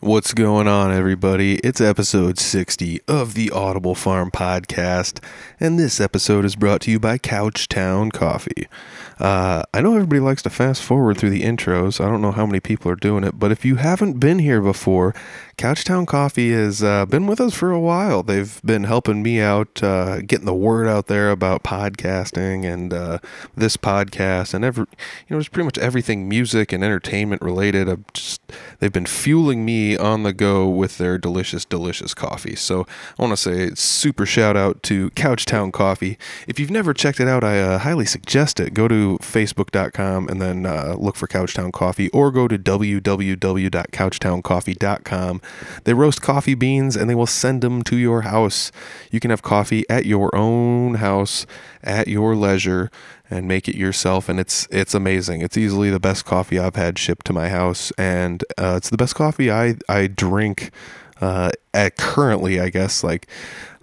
What's going on, everybody? It's episode 60 of the Audible Farm Podcast, and this episode is brought to you by Couchtown Coffee. Uh, I know everybody likes to fast forward through the intros. I don't know how many people are doing it, but if you haven't been here before, Couchtown Coffee has uh, been with us for a while. They've been helping me out, uh, getting the word out there about podcasting and uh, this podcast, and every, you know, it's pretty much everything music and entertainment related. I've just they've been fueling me on the go with their delicious, delicious coffee. So I want to say super shout out to Couchtown Coffee. If you've never checked it out, I uh, highly suggest it. Go to facebook.com and then uh, look for Couchtown Coffee, or go to www.couchtowncoffee.com they roast coffee beans and they will send them to your house. You can have coffee at your own house at your leisure and make it yourself and it's it's amazing. It's easily the best coffee I've had shipped to my house and uh, it's the best coffee I I drink uh, at currently, I guess, like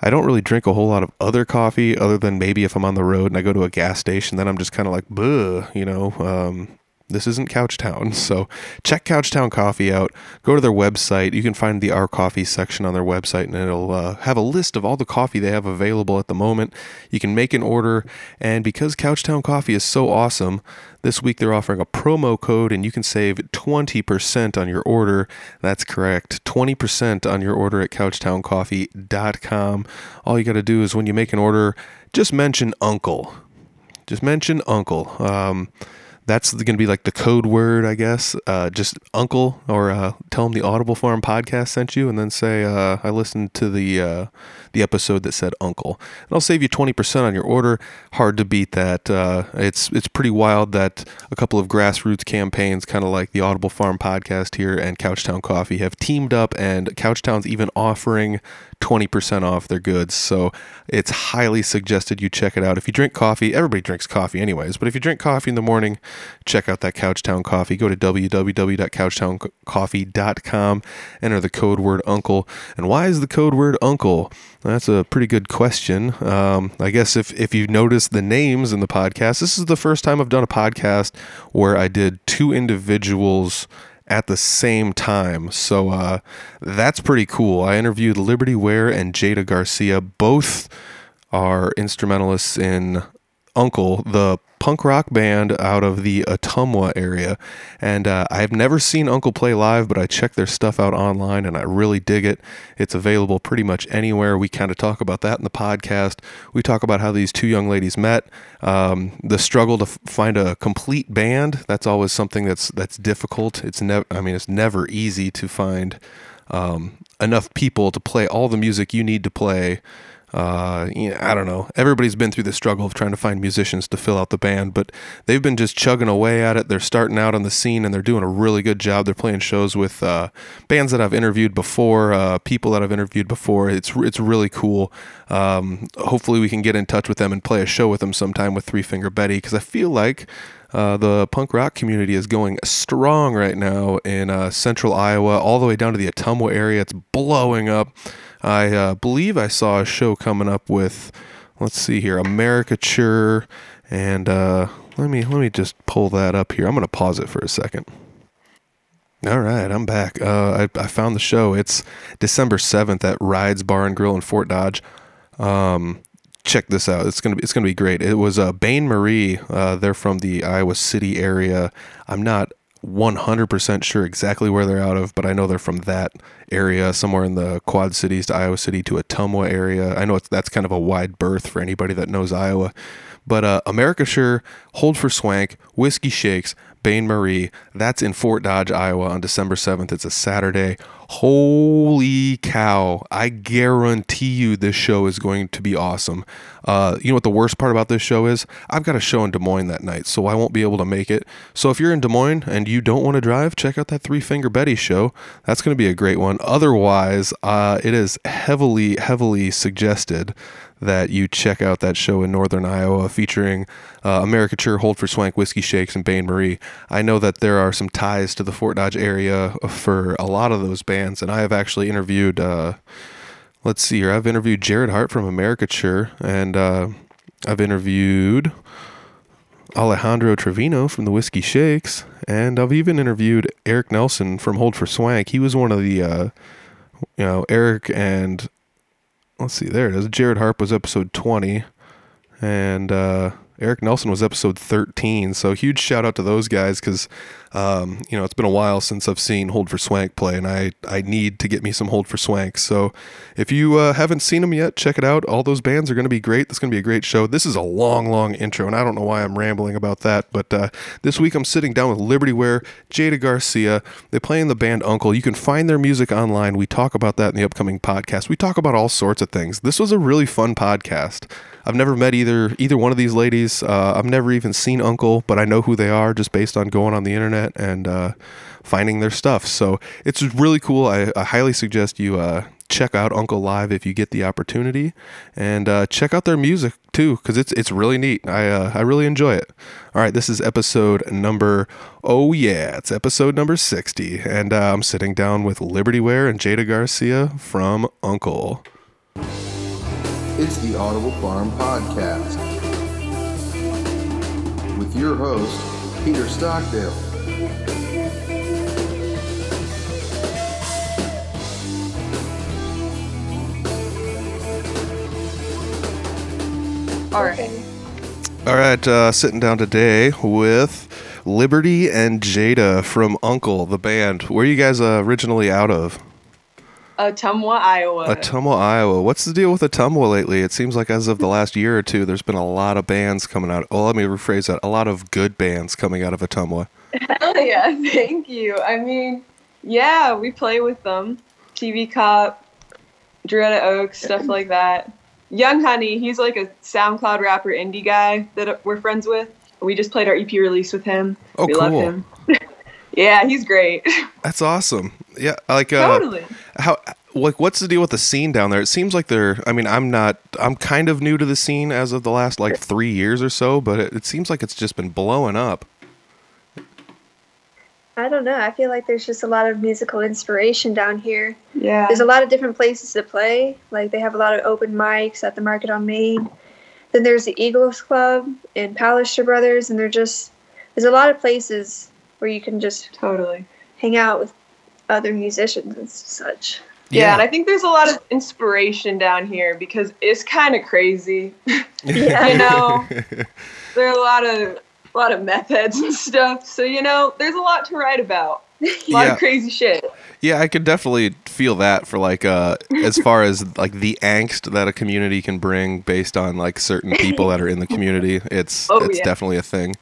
I don't really drink a whole lot of other coffee other than maybe if I'm on the road and I go to a gas station, then I'm just kind of like, buh, you know. Um, this isn't Couchtown. So check Couchtown Coffee out. Go to their website. You can find the Our Coffee section on their website, and it'll uh, have a list of all the coffee they have available at the moment. You can make an order, and because Couchtown Coffee is so awesome, this week they're offering a promo code, and you can save 20% on your order. That's correct, 20% on your order at CouchtownCoffee.com. All you got to do is when you make an order, just mention Uncle. Just mention Uncle. Um, that's going to be like the code word, I guess. Uh, just uncle or uh, tell them the Audible Farm podcast sent you, and then say uh, I listened to the uh, the episode that said uncle. And I'll save you twenty percent on your order. Hard to beat that. Uh, it's it's pretty wild that a couple of grassroots campaigns, kind of like the Audible Farm podcast here and Couchtown Coffee, have teamed up, and Couchtown's even offering 20% off their goods. So it's highly suggested you check it out. If you drink coffee, everybody drinks coffee anyways, but if you drink coffee in the morning, check out that Couchtown Coffee. Go to www.couchtowncoffee.com, enter the code word uncle. And why is the code word uncle? That's a pretty good question. Um, I guess if, if you notice the names in the podcast, this is the first time I've done a podcast where I did two individuals at the same time. So uh, that's pretty cool. I interviewed Liberty Ware and Jada Garcia. Both are instrumentalists in Uncle, the punk rock band out of the Ottumwa area. And uh, I've never seen Uncle play live, but I checked their stuff out online and I really dig it. It's available pretty much anywhere. We kind of talk about that in the podcast. We talk about how these two young ladies met, um, the struggle to f- find a complete band. That's always something that's that's difficult. It's never. I mean, it's never easy to find um, enough people to play all the music you need to play uh, you know, I don't know. Everybody's been through the struggle of trying to find musicians to fill out the band, but they've been just chugging away at it. They're starting out on the scene and they're doing a really good job. They're playing shows with uh, bands that I've interviewed before, uh, people that I've interviewed before. It's it's really cool. Um, hopefully, we can get in touch with them and play a show with them sometime with Three Finger Betty because I feel like. Uh, the punk rock community is going strong right now in uh, central Iowa, all the way down to the Ottumwa area. It's blowing up. I uh, believe I saw a show coming up with, let's see here, Americature, and uh, let me let me just pull that up here. I'm gonna pause it for a second. All right, I'm back. Uh, I, I found the show. It's December 7th at Rides Bar and Grill in Fort Dodge. Um, check this out. It's gonna be it's gonna be great. It was uh, Bain Marie. Uh, they're from the Iowa City area. I'm not 100% sure exactly where they're out of, but I know they're from that area, somewhere in the Quad Cities to Iowa City to Ottumwa area. I know that's kind of a wide berth for anybody that knows Iowa. But uh, Americature, Hold for Swank, Whiskey Shakes, Bain Marie, that's in Fort Dodge, Iowa on December 7th. It's a Saturday. Holy cow. I guarantee you this show is going to be awesome. Uh, you know what the worst part about this show is? I've got a show in Des Moines that night, so I won't be able to make it. So if you're in Des Moines and you don't want to drive, check out that Three Finger Betty show. That's going to be a great one. Otherwise, uh, it is heavily, heavily suggested that you check out that show in Northern Iowa featuring uh, Americature, Hold for Swank, Whiskey Shakes, and Bain Marie. I know that there are some ties to the Fort Dodge area for a lot of those bands, and I have actually interviewed. Uh, let's see here. I've interviewed Jared Hart from Americature, and uh, I've interviewed Alejandro Trevino from the Whiskey Shakes, and I've even interviewed Eric Nelson from Hold for Swank. He was one of the, uh, you know, Eric and let's see, there it is. Jared Harp was episode 20, and uh, Eric Nelson was episode 13. So huge shout out to those guys because, um, you know, it's been a while since I've seen Hold for Swank play, and I, I need to get me some Hold for Swank. So if you uh, haven't seen them yet, check it out. All those bands are going to be great. This is going to be a great show. This is a long, long intro, and I don't know why I'm rambling about that, but uh, this week I'm sitting down with Liberty Ware, Jada Garcia. They play in the band Uncle. You can find their music online. We talk about that in the upcoming podcast. We talk about all sorts of things. This was a really fun podcast. I've never met either either one of these ladies. Uh, I've never even seen Uncle, but I know who they are just based on going on the internet and uh, finding their stuff. So it's really cool. I, I highly suggest you uh, check out Uncle Live if you get the opportunity, and uh, check out their music too because it's it's really neat. I uh, I really enjoy it. All right, this is episode number oh yeah, it's episode number sixty, and uh, I'm sitting down with Liberty Ware and Jada Garcia from Uncle. It's the Audible Farm Podcast with your host, Peter Stockdale. All right. All right, uh, sitting down today with Liberty and Jada from Uncle, the band. Where are you guys uh, originally out of? Ottumwa, Iowa. Ottumwa, Iowa. What's the deal with Ottumwa lately? It seems like as of the last year or two, there's been a lot of bands coming out. Oh, let me rephrase that. A lot of good bands coming out of Ottumwa. Hell yeah, thank you. I mean, yeah, we play with them. TV Cop, Doretta Oaks, stuff like that. Young Honey, he's like a SoundCloud rapper indie guy that we're friends with. We just played our EP release with him. Oh, we cool. love him. Yeah, he's great. That's awesome. Yeah, like uh, totally. how like what's the deal with the scene down there? It seems like they're. I mean, I'm not. I'm kind of new to the scene as of the last like three years or so, but it, it seems like it's just been blowing up. I don't know. I feel like there's just a lot of musical inspiration down here. Yeah. There's a lot of different places to play. Like they have a lot of open mics at the Market on Main. Then there's the Eagles Club and Pallister Brothers, and they're just there's a lot of places where you can just Totally. hang out with other musicians and such. Yeah, and I think there's a lot of inspiration down here because it's kind of crazy. Yeah. you know, there are a lot of a lot of meth heads and stuff. So you know, there's a lot to write about. A lot Yeah. of crazy shit. Yeah, I could definitely feel that for like uh as far as like the angst that a community can bring based on like certain people that are in the community. It's Oh, it's yeah. definitely a thing.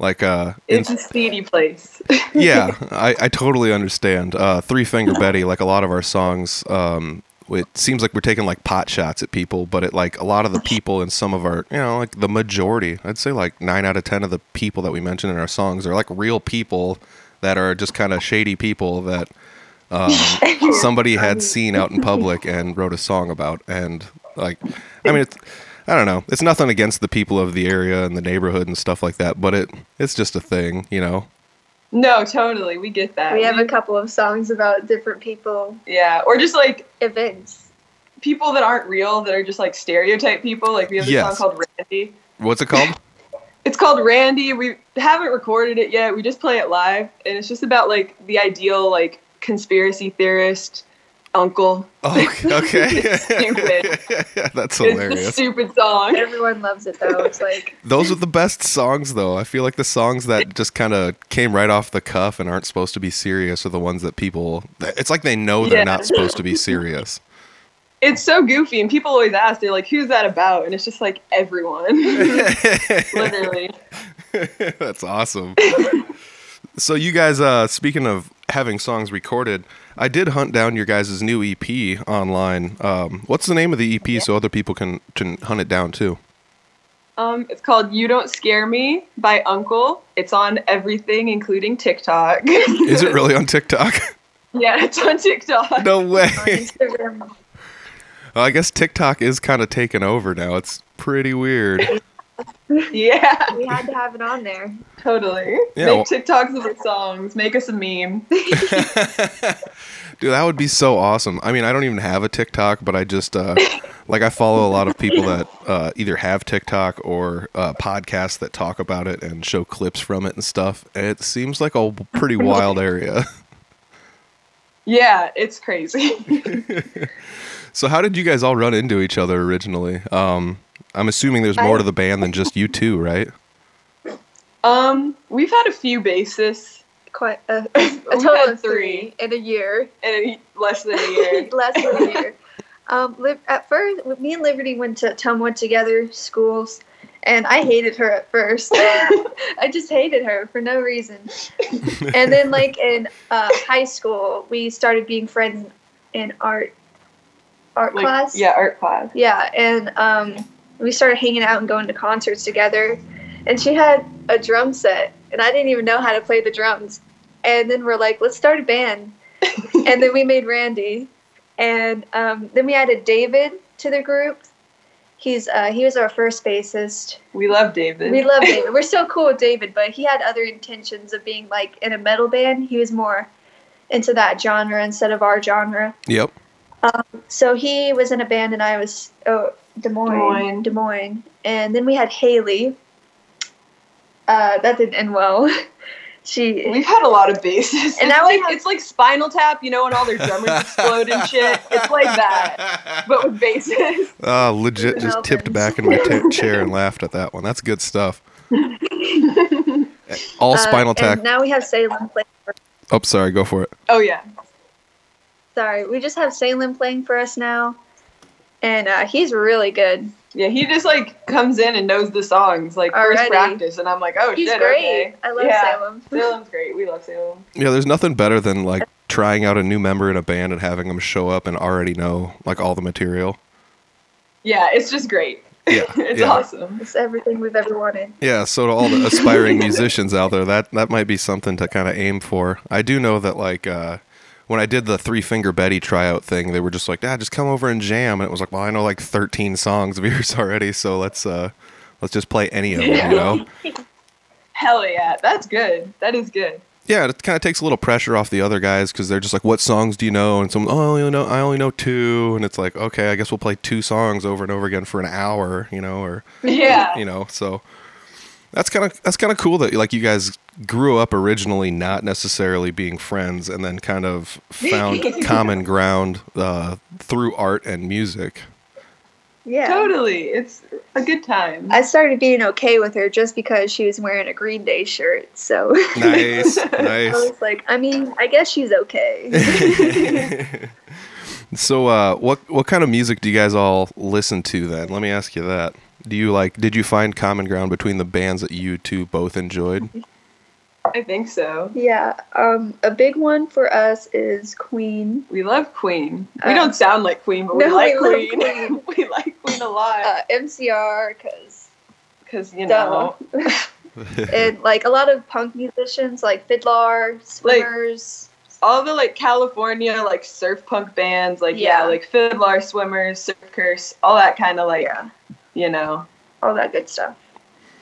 Like uh in, It's a seedy place. yeah, I, I totally understand. Uh Three Finger Betty, like a lot of our songs, um it seems like we're taking like pot shots at people, but it like a lot of the people in some of our you know, like the majority, I'd say like nine out of ten of the people that we mention in our songs are like real people that are just kind of shady people that um, somebody had seen out in public and wrote a song about. And like, I mean, it's, I don't know. It's nothing against the people of the area and the neighborhood and stuff like that, but it it's just a thing, you know. no, totally, we get that. We have a couple of songs about different people, yeah, or just like events. people that aren't real that are just like stereotype people. Like we have a Yes. song called Randy. What's it called? It's called Randy. We haven't recorded it yet. We just play it live, and it's just about like the ideal like conspiracy theorist uncle. Oh, okay. Stupid. That's It's a hilarious. stupid song. Everyone loves it though. It's like Those are the best songs, though. I feel like the songs that just kind of came right off the cuff and aren't supposed to be serious are the ones that people. It's like they know they're Yeah. not supposed to be serious. It's so goofy, and people always ask, they're like, "Who's that about?" And it's just like everyone, literally. That's awesome. so you guys, uh, speaking of having songs recorded, I did hunt down your guys' new EP online. Um, what's the name of the EP so other people can, can hunt it down too? Um, it's called "You Don't Scare Me" by Uncle. It's on everything, including TikTok. Is it really on TikTok? yeah, it's on TikTok. no way. Instagram. Well, I guess TikTok is kind of taken over now. It's pretty weird. Yeah, We had to have it on there. totally. Yeah, Make well- TikToks of the songs. Make us a meme. Dude, that would be so awesome. I mean, I don't even have a TikTok, but I just uh, like I follow a lot of people that uh, either have TikTok or uh, podcasts that talk about it and show clips from it and stuff. And it seems like a pretty wild area. Yeah, it's crazy. so, how did you guys all run into each other originally? Um, I'm assuming there's more I- to the band than just you two, right? um, we've had a few bassists Quite a, a total of three in a year. in a, less than a year. Less than a year. Um, Liv- at first, me and Liberty went to Tumwood together, schools, and I hated her at first. I just hated her for no reason. And then, like in uh, high school, we started being friends in art art Like, class. Yeah, art class. Yeah, and um, we started hanging out and going to concerts together. And she had a drum set, and I didn't even know how to play the drums. And then we're like, let's start a band. and then we made Randy, and um, then we added David to the group. He's uh, he was our first bassist. We love David. We love David. We're so cool with David, but he had other intentions of being like in a metal band. He was more into that genre instead of our genre. Yep. So he was in a band, and I was oh, Des Moines, Des Des Moines, Moines. and then we had Haley. Uh, that didn't end well. she We've had a lot of bassists. And it's now we like it's like Spinal Tap, you know, when all their drummers explode and shit. It's like that, but with basses. Ah, legit It just tipped back in my t- chair and laughed at that one. That's good stuff. All uh, Spinal and Tap. now we have Salem playing. For, Oh, sorry, go for it. Oh yeah, sorry, we just have Salem playing for us now, and uh, he's really good. yeah. He just like comes in and knows the songs like first practice, and I'm like, oh He's shit, great. okay. I love Yeah. Salem. Salem's great. We love Salem. Yeah, there's nothing better than like trying out a new member in a band and having them show up and already know like all the material. Yeah, it's just great. Yeah, it's yeah. awesome. It's everything we've ever wanted. Yeah, so to all the aspiring musicians out there, that that might be something to kind of aim for. I do know that like uh, when I did the Three Finger Betty tryout thing, they were just like, "Ah, just come over and jam," and it was like, "Well, I know like 13 songs of yours already, so let's uh, let's just play any of them," you know? Hell yeah, that's good. That is good. Yeah, it kind of takes a little pressure off the other guys because they're just like, "What songs do you know?" And some, "Oh, I only know, I only know two. and it's like, "Okay, I guess we'll play two songs over and over again for an hour," you know, or Yeah. you know so that's kind of that's kind of cool that like you guys grew up originally not necessarily being friends and then kind of found common ground uh, through art and music Yeah. Totally. It's a good time. I started being okay with her just because she was wearing a Green Day shirt. So nice nice. I was like, I mean, I guess she's okay. so uh, what what kind of music do you guys all listen to then let me ask you that do you like did you find common ground between the bands that you two both enjoyed I think so. yeah. Um, a big one for us is Queen. We love Queen. We Uh, don't sound like Queen, but we no, like we love Queen. we like Queen a lot Uh, MCR, because because you know. and like a lot of punk musicians like FIDLAR, SWMRS. all the like California like surf punk bands, like yeah, Yeah. like FIDLAR, SWMRS, Surf Curse, all that kind of like yeah, you know. all that good stuff.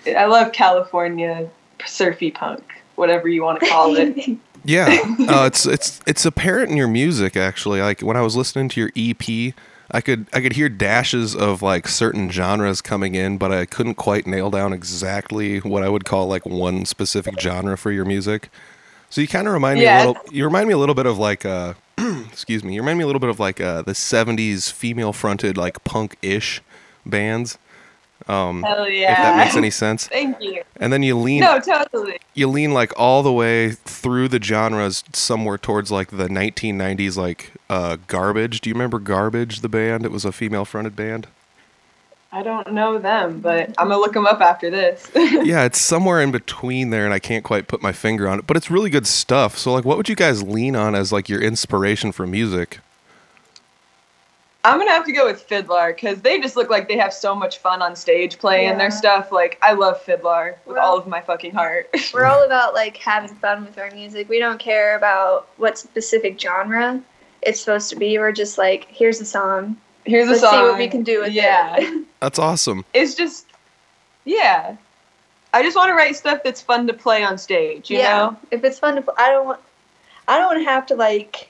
I love California surfy punk, whatever you want to call it. Yeah, uh, it's it's it's apparent in your music actually. Like when I was listening to your EP, I could I could hear dashes of like certain genres coming in, but I couldn't quite nail down exactly what I would call like one specific genre for your music. So you kind of remind me a little. You remind me a little bit of like uh, excuse me. You remind me a little bit of like uh, the '70s female fronted like punk ish bands. Um, Hell yeah. If that makes any sense. Thank you. And then you lean No, totally. you lean like all the way through the genres somewhere towards like the 1990s like uh garbage do you remember garbage the band it was a female fronted band I don't know them, but I'm gonna look them up after this. yeah it's somewhere in between there and i can't quite put my finger on it but it's really good stuff so like what would you guys lean on as like your inspiration for music I'm gonna have to go with FIDLAR because they just look like they have so much fun on stage playing their stuff. Like I love FIDLAR with Well- all of my fucking heart. We're all about like having fun with our music. We don't care about what specific genre it's supposed to be. We're just like, here's a song. Here's a Let's song. see what we can do with it. yeah. it. that's awesome it's just Yeah. I just want to write stuff that's fun to play on stage, you know? If it's fun to play, I don't want. I don't want to have to like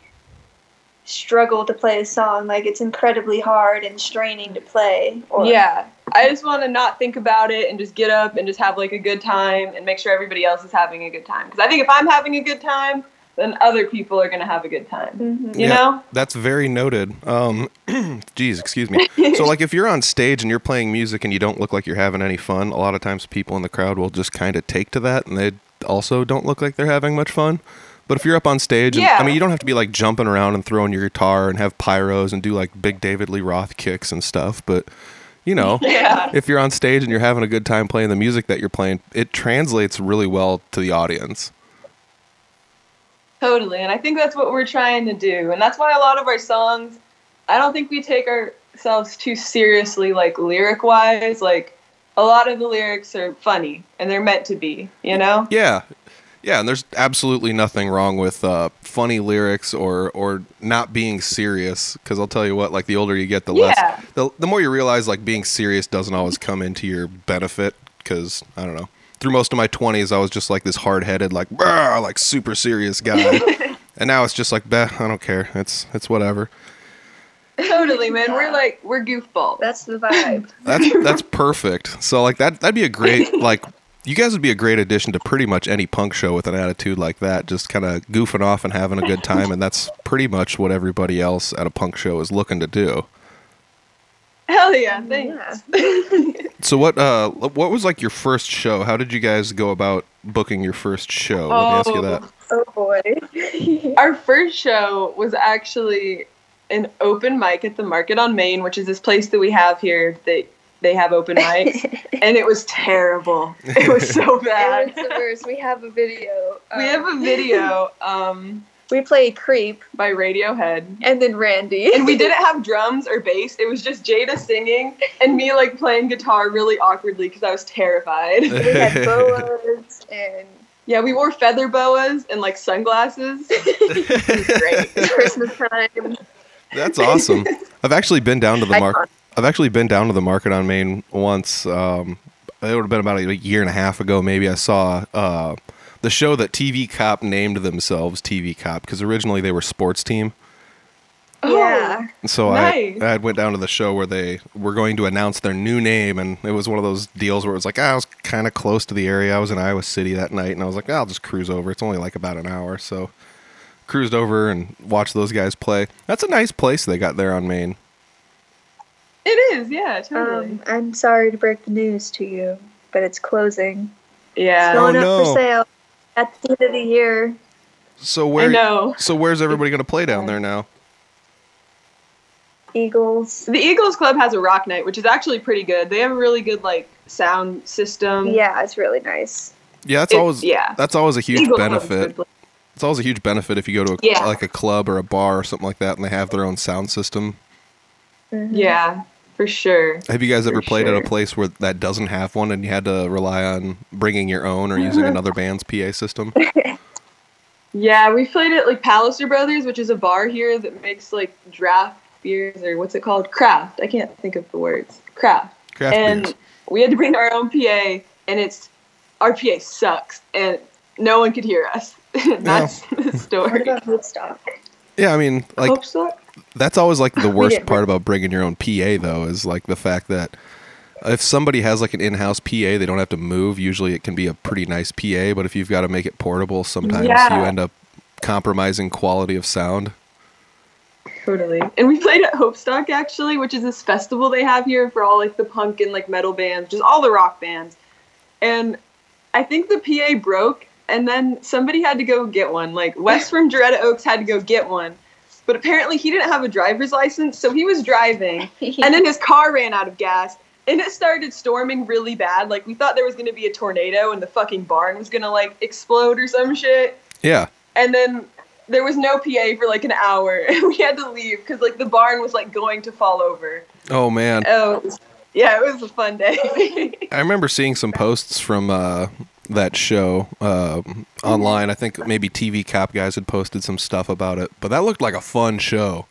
struggle to play a song. Like it's incredibly hard and straining to play. Or, Yeah. I just want to not think about it and just get up and just have like a good time and make sure everybody else is having a good time. Because I think if I'm having a good time, then other people are going to have a good time. Mhm. You Yeah, know? That's very noted. Um, geez, excuse me. So, like, if you're on stage and you're playing music and you don't look like you're having any fun, a lot of times people in the crowd will just kind of take to that, and they also don't look like they're having much fun. But if you're up on stage, and, I mean, you don't have to be like jumping around and throwing your guitar and have pyros and do like big David Lee Roth kicks and stuff. But you know, Yeah. if you're on stage and you're having a good time playing the music that you're playing, it translates really well to the audience. Totally. And I think that's what we're trying to do. And that's why a lot of our songs, I don't think we take ourselves too seriously, like lyric wise. Like, a lot of the lyrics are funny and they're meant to be, you know? Yeah, yeah, and there's absolutely nothing wrong with uh, funny lyrics or or not being serious. Because I'll tell you what, like the older you get, the Yeah. less the the more you realize like being serious doesn't always come into your benefit. Because I don't know, through most of my twenties, I was just like this hard headed, like "Brr," like super serious guy, and now it's just like, bah, I don't care. It's it's whatever. totally, man. We're like, we're goofball. That's the vibe. That's that's perfect. So like that that'd be a great like you guys would be a great addition to pretty much any punk show with an attitude like that, just kind of goofing off and having a good time, and that's pretty much what everybody else at a punk show is looking to do. Hell yeah, thanks. So what uh what was like your first show? How did you guys go about booking your first show? Let me ask you that. oh boy. Our first show was actually an open mic at the Market on Main, which is this place that we have here that they have open mics, and it was terrible. It was so bad. it bad. was the worst. We have a video. We have a Um, video um, We played Creep by Radiohead. and then Randy. And we didn't have drums or bass. It was just Jada singing and me like playing guitar really awkwardly because I was terrified. we had boas and yeah, we wore feather boas and like sunglasses. Great. Christmas time. That's awesome. I've actually been down to the Icon. market. I've actually been down to the market on Main once. Um, it would have been about a year and a half ago. Maybe I saw uh, the show that TV Cop named themselves TV Cop because originally they were Sports Team. Yeah. So Nice. I I went down to the show where they were going to announce their new name, and it was one of those deals where it was like ah, I was kind of close to the area. I was in Iowa City that night, and I was like, I'll just cruise over. It's only like about an hour, so cruised over and watched those guys play. That's a nice place they got there on Main. It is, yeah, totally. Um, I'm sorry to break the news to you, but it's closing. yeah. it's Going Oh, up no. for sale at the end of the year. So where? I know. So where's everybody going to play down there now? Eagles. The Eagles Club has a rock night, which is actually pretty good. They have a really good like sound system. Yeah, it's really nice. Yeah, that's It- always yeah. that's always a huge Eagles Club is a benefit. It's always a huge benefit if you go to a, Yeah. like a club or a bar or something like that, and they have their own sound system. Mhm. Yeah, for sure. Have you guys ever For played at a place where that doesn't have one, and you had to rely on bringing your own or using another band's PA system? Yeah, we played at like Pallister Brothers, which is a bar here that makes like draft beers or what's it called? Craft. I can't think of the words. Craft. Craft and beers. we had to bring our own PA, and it's our PA sucks, and no one could hear us. That's the What story. about Woodstock? Yeah, I mean, like Hope so. That's always like the worst part about bringing your own PA though is like the fact that if somebody has like an in-house PA, they don't have to move. Usually, it can be a pretty nice PA, but if you've got to make it portable, sometimes Yeah. you end up compromising quality of sound. Totally. And we played at Hopestock actually, which is this festival they have here for all like the punk and like metal bands, just all the rock bands. And I think the PA broke and then somebody had to go get one. Like Wes from Doretta Oaks had to go get one. But apparently he didn't have a driver's license, so he was driving and then his car ran out of gas and it started storming really bad. Like we thought there was gonna be a tornado and the fucking barn was gonna like explode or some shit Yeah, and then there was no PA for like an hour, and we had to leave because like the barn was like going to fall over. Oh man, Oh, yeah, it was a fun day. I remember seeing some posts from uh, that show uh, online. I think maybe TV Cop guys had posted some stuff about it, but that looked like a fun show.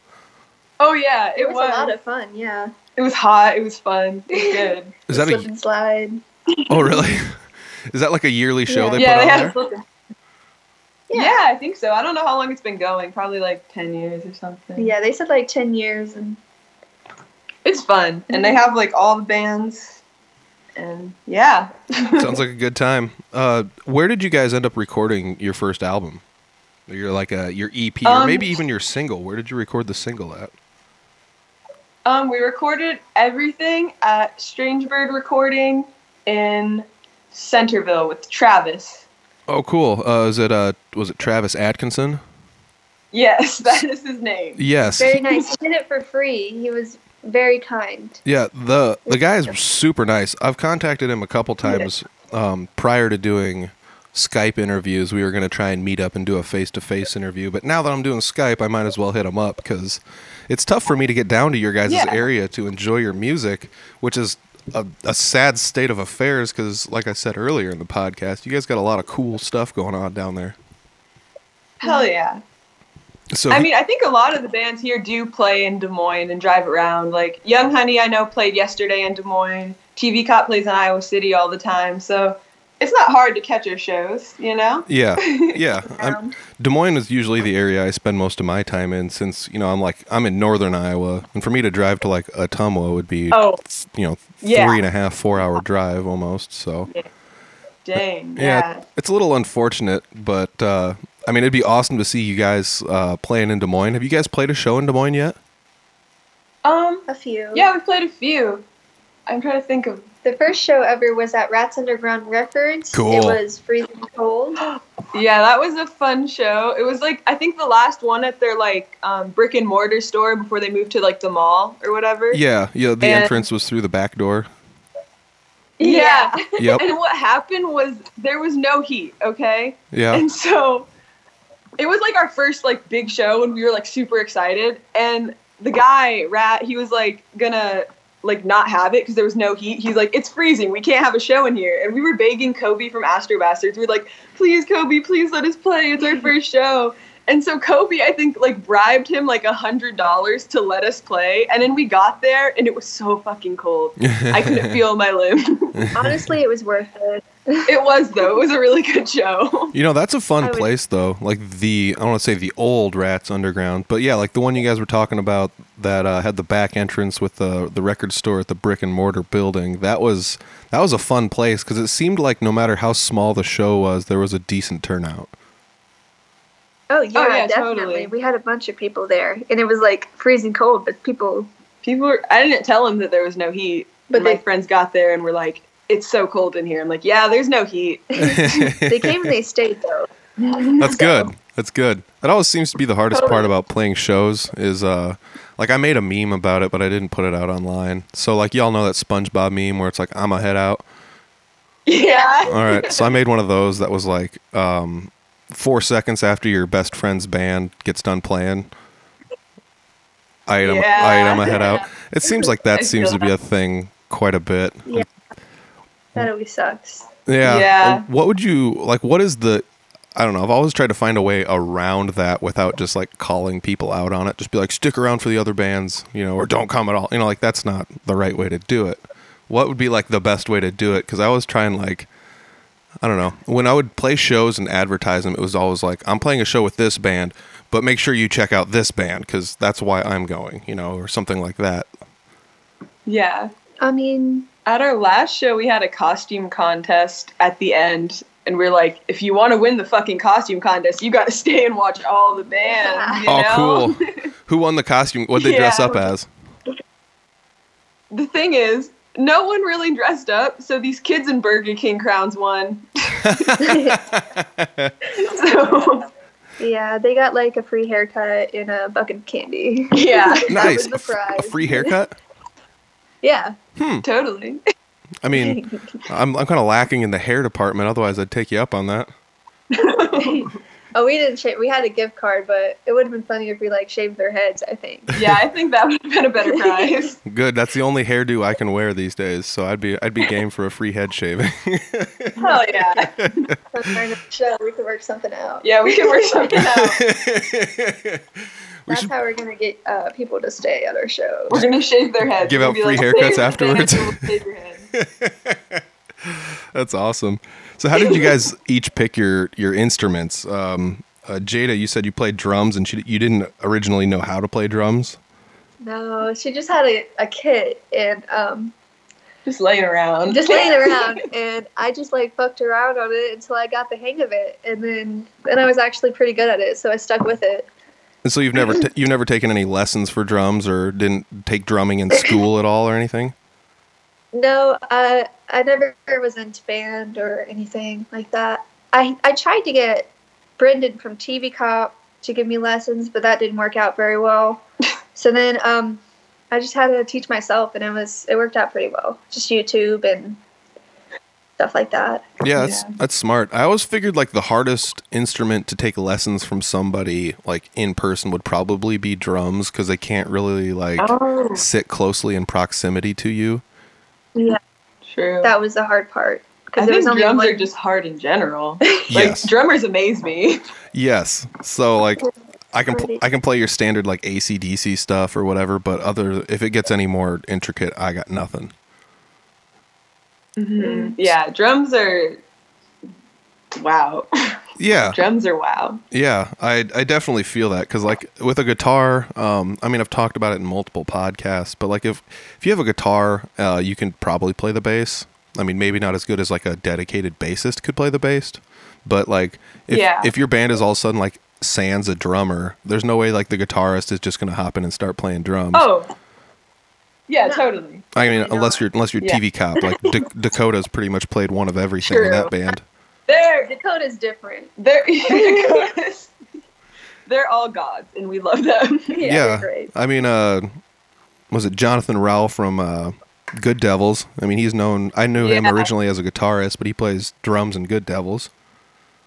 oh yeah, it, It was, a lot of fun, yeah. It was hot. It was fun. It was good. Is that Slip a and slide. Oh, really? Is that like a yearly show Yeah. they yeah, put they on have. there? Yeah. Yeah. I think so. I don't know how long it's been going. Probably like ten years or something. Yeah, they said like 10 years and It's fun, and they have like all the bands, and yeah. Sounds like a good time. Uh, where did you guys end up recording your first album? Or Your like a your EP or Um, maybe even your single. Where did you record the single at? Um, we recorded everything at Strange Bird Recording in Centerville with Travis. Oh, cool. Uh, is it uh was it Travis Atkinson? Yes, that is his name. Yes. very nice. He did it for free. He was very kind. Yeah, the the guy is super nice. I've contacted him a couple times um, prior to doing Skype interviews. We were going to try and meet up and do a face to face interview, but now that I'm doing Skype, I might as well hit him up because it's tough for me to get down to your guys' Yeah. area to enjoy your music, which is a, a sad state of affairs because, like I said earlier in the podcast, you guys got a lot of cool stuff going on down there. Hell yeah. So I mean, I think a lot of the bands here do play in Des Moines and drive around. Like Young Honey, I know played yesterday in Des Moines. TV Cop plays in Iowa City all the time, so it's not hard to catch our shows, you know. yeah, yeah. Um, Des Moines is usually the area I spend most of my time in since, you know, I'm like, I'm in northern Iowa. And for me to drive to like Ottumwa would be, Oh, you know, Yeah. three and a half, four hour drive almost. So, dang. yeah, Yeah. it's a little unfortunate, but, uh, I mean, it'd be awesome to see you guys uh, playing in Des Moines. Have you guys played a show in Des Moines yet? Um. a few. Yeah, we played a few. I'm trying to think of. The first show ever was at Rats Underground Records. Cool. It was freezing cold. Yeah, that was a fun show. It was like I think the last one at their like um, brick and mortar store before they moved to like the mall or whatever. Yeah, yeah. The And- entrance was through the back door. Yeah. Yep. And what happened was there was no heat, okay? Yeah. And so it was like our first like big show and we were like super excited. And the guy rat he was like gonna like not have it because there was no heat. He's like it's freezing. We can't have a show in here. And we were begging kobe from astro bastards. We were like please kobe please let us play. It's our first show and so kobe i think like bribed him like a hundred dollars to let us play and then we got there and it was so fucking cold i couldn't feel my limb Honestly, it was worth it. it was though it was a really good show You know, that's a fun I would- place though. Like the I don't want to say the old Rats Underground, but yeah, like the one you guys were talking about that uh, had the back entrance with the the record store at the brick and mortar building. That was that was a fun place because it seemed like no matter how small the show was, there was a decent turnout. Oh yeah, yeah, definitely. totally. We had a bunch of people there, and it was like freezing cold, but people. People were, I didn't tell them that there was no heat. But But my friends got there and were like, it's so cold in here. I'm like, yeah, there's no heat. They came and they stayed though. That's good. That's good. That always seems to be the hardest part about playing shows is uh like I made a meme about it, but I didn't put it out online. So like y'all know that SpongeBob meme where it's like I'm a head out. yeah. All right, so I made one of those that was like um, four seconds after your best friend's band gets done playing. I ate, 'em- I 'em a head out. It seems like that seems to be a thing quite a bit. Yeah. That always sucks. Yeah. Yeah. Uh, what would you like? What is the? I don't know. I've always tried to find a way around that without just like calling people out on it. Just be like, stick around for the other bands, you know, or don't come at all. You know, like that's not the right way to do it. What would be like the best way to do it? Because I was trying like, I don't know. When I would play shows and advertise them, it was always like, I'm playing a show with this band, but make sure you check out this band because that's why I'm going, you know, or something like that. Yeah. I mean, At our last show, we had a costume contest at the end. And we're like, if you want to win the fucking costume contest, you got to stay and watch all the bands. You Oh, know? cool. Who won the costume? What would they dress up as? the thing is, no one really dressed up. So these kids in Burger King crowns won. so, yeah, they got like a free haircut and a bucket of candy. yeah, That Nice. was the A f- prize. A free haircut? Yeah. Hmm. totally. I mean, I'm I'm kind of lacking in the hair department. Otherwise, I'd take you up on that. Oh, we didn't shave. We had a gift card, but it would have been funny if we like shaved their heads. I think. Yeah, I think that would have been a better prize. Good. That's the only hairdo I can wear these days. So I'd be I'd be game for a free head shaving. Hell yeah. For the show, we could work something out. Yeah, we could work something out. That's should how we're gonna get uh, people to stay at our show. We're gonna shave their heads. Give We'll out free like, haircuts "Stay with the band, afterwards." shave your head. That's awesome. So, how did you guys each pick your your instruments? Um, uh, Jada, you said you played drums, and she, you didn't originally know how to play drums. No, she just had a, a kit and um, Just laying around. just laying around, and I just like fucked around on it until I got the hang of it, and then then I was actually pretty good at it, so I stuck with it. And so, you've never t- you've never taken any lessons for drums, or didn't take drumming in school at all, or anything. No, uh, I never was into band or anything like that. I I tried to get Brendan from TV Cop to give me lessons, but that didn't work out very well. so then um, I just had to teach myself, and it was it worked out pretty well. Just YouTube and stuff like that. Yeah, that's Yeah. that's smart. I always figured like the hardest instrument to take lessons from somebody like in person would probably be drums because they can't really like Oh, sit closely in proximity to you. True. That was the hard part I because there think only drums one. are just hard in general. Like Yes. drummers amaze me. Yes. So like I can pl- I can play your standard like ACDC stuff or whatever, but other if it gets any more intricate, I got nothing. Mm-hmm. Mm-hmm. Yeah, drums are wow. Yeah. drums are wow. Yeah, I I definitely feel that because like with a guitar, um, I mean I've talked about it in multiple podcasts, but like if if you have a guitar, uh, you can probably play the bass. I mean maybe not as good as like a dedicated bassist could play the bass, but like if Yeah. if your band is all of a sudden like sans a drummer, there's no way like the guitarist is just gonna hop in and start playing drums. Oh. Yeah, No. totally. I mean unless you're unless you're Yeah. TV cop like D- Dakota's pretty much played one of everything in that band. They're Dakota's different. they're they're all gods and we love them. Yeah, Yeah. great. I mean, uh, was it Jonathan Rowell from uh, Good Devils? I mean, he's known. I knew him originally as a guitarist, but he plays drums in Good Devils.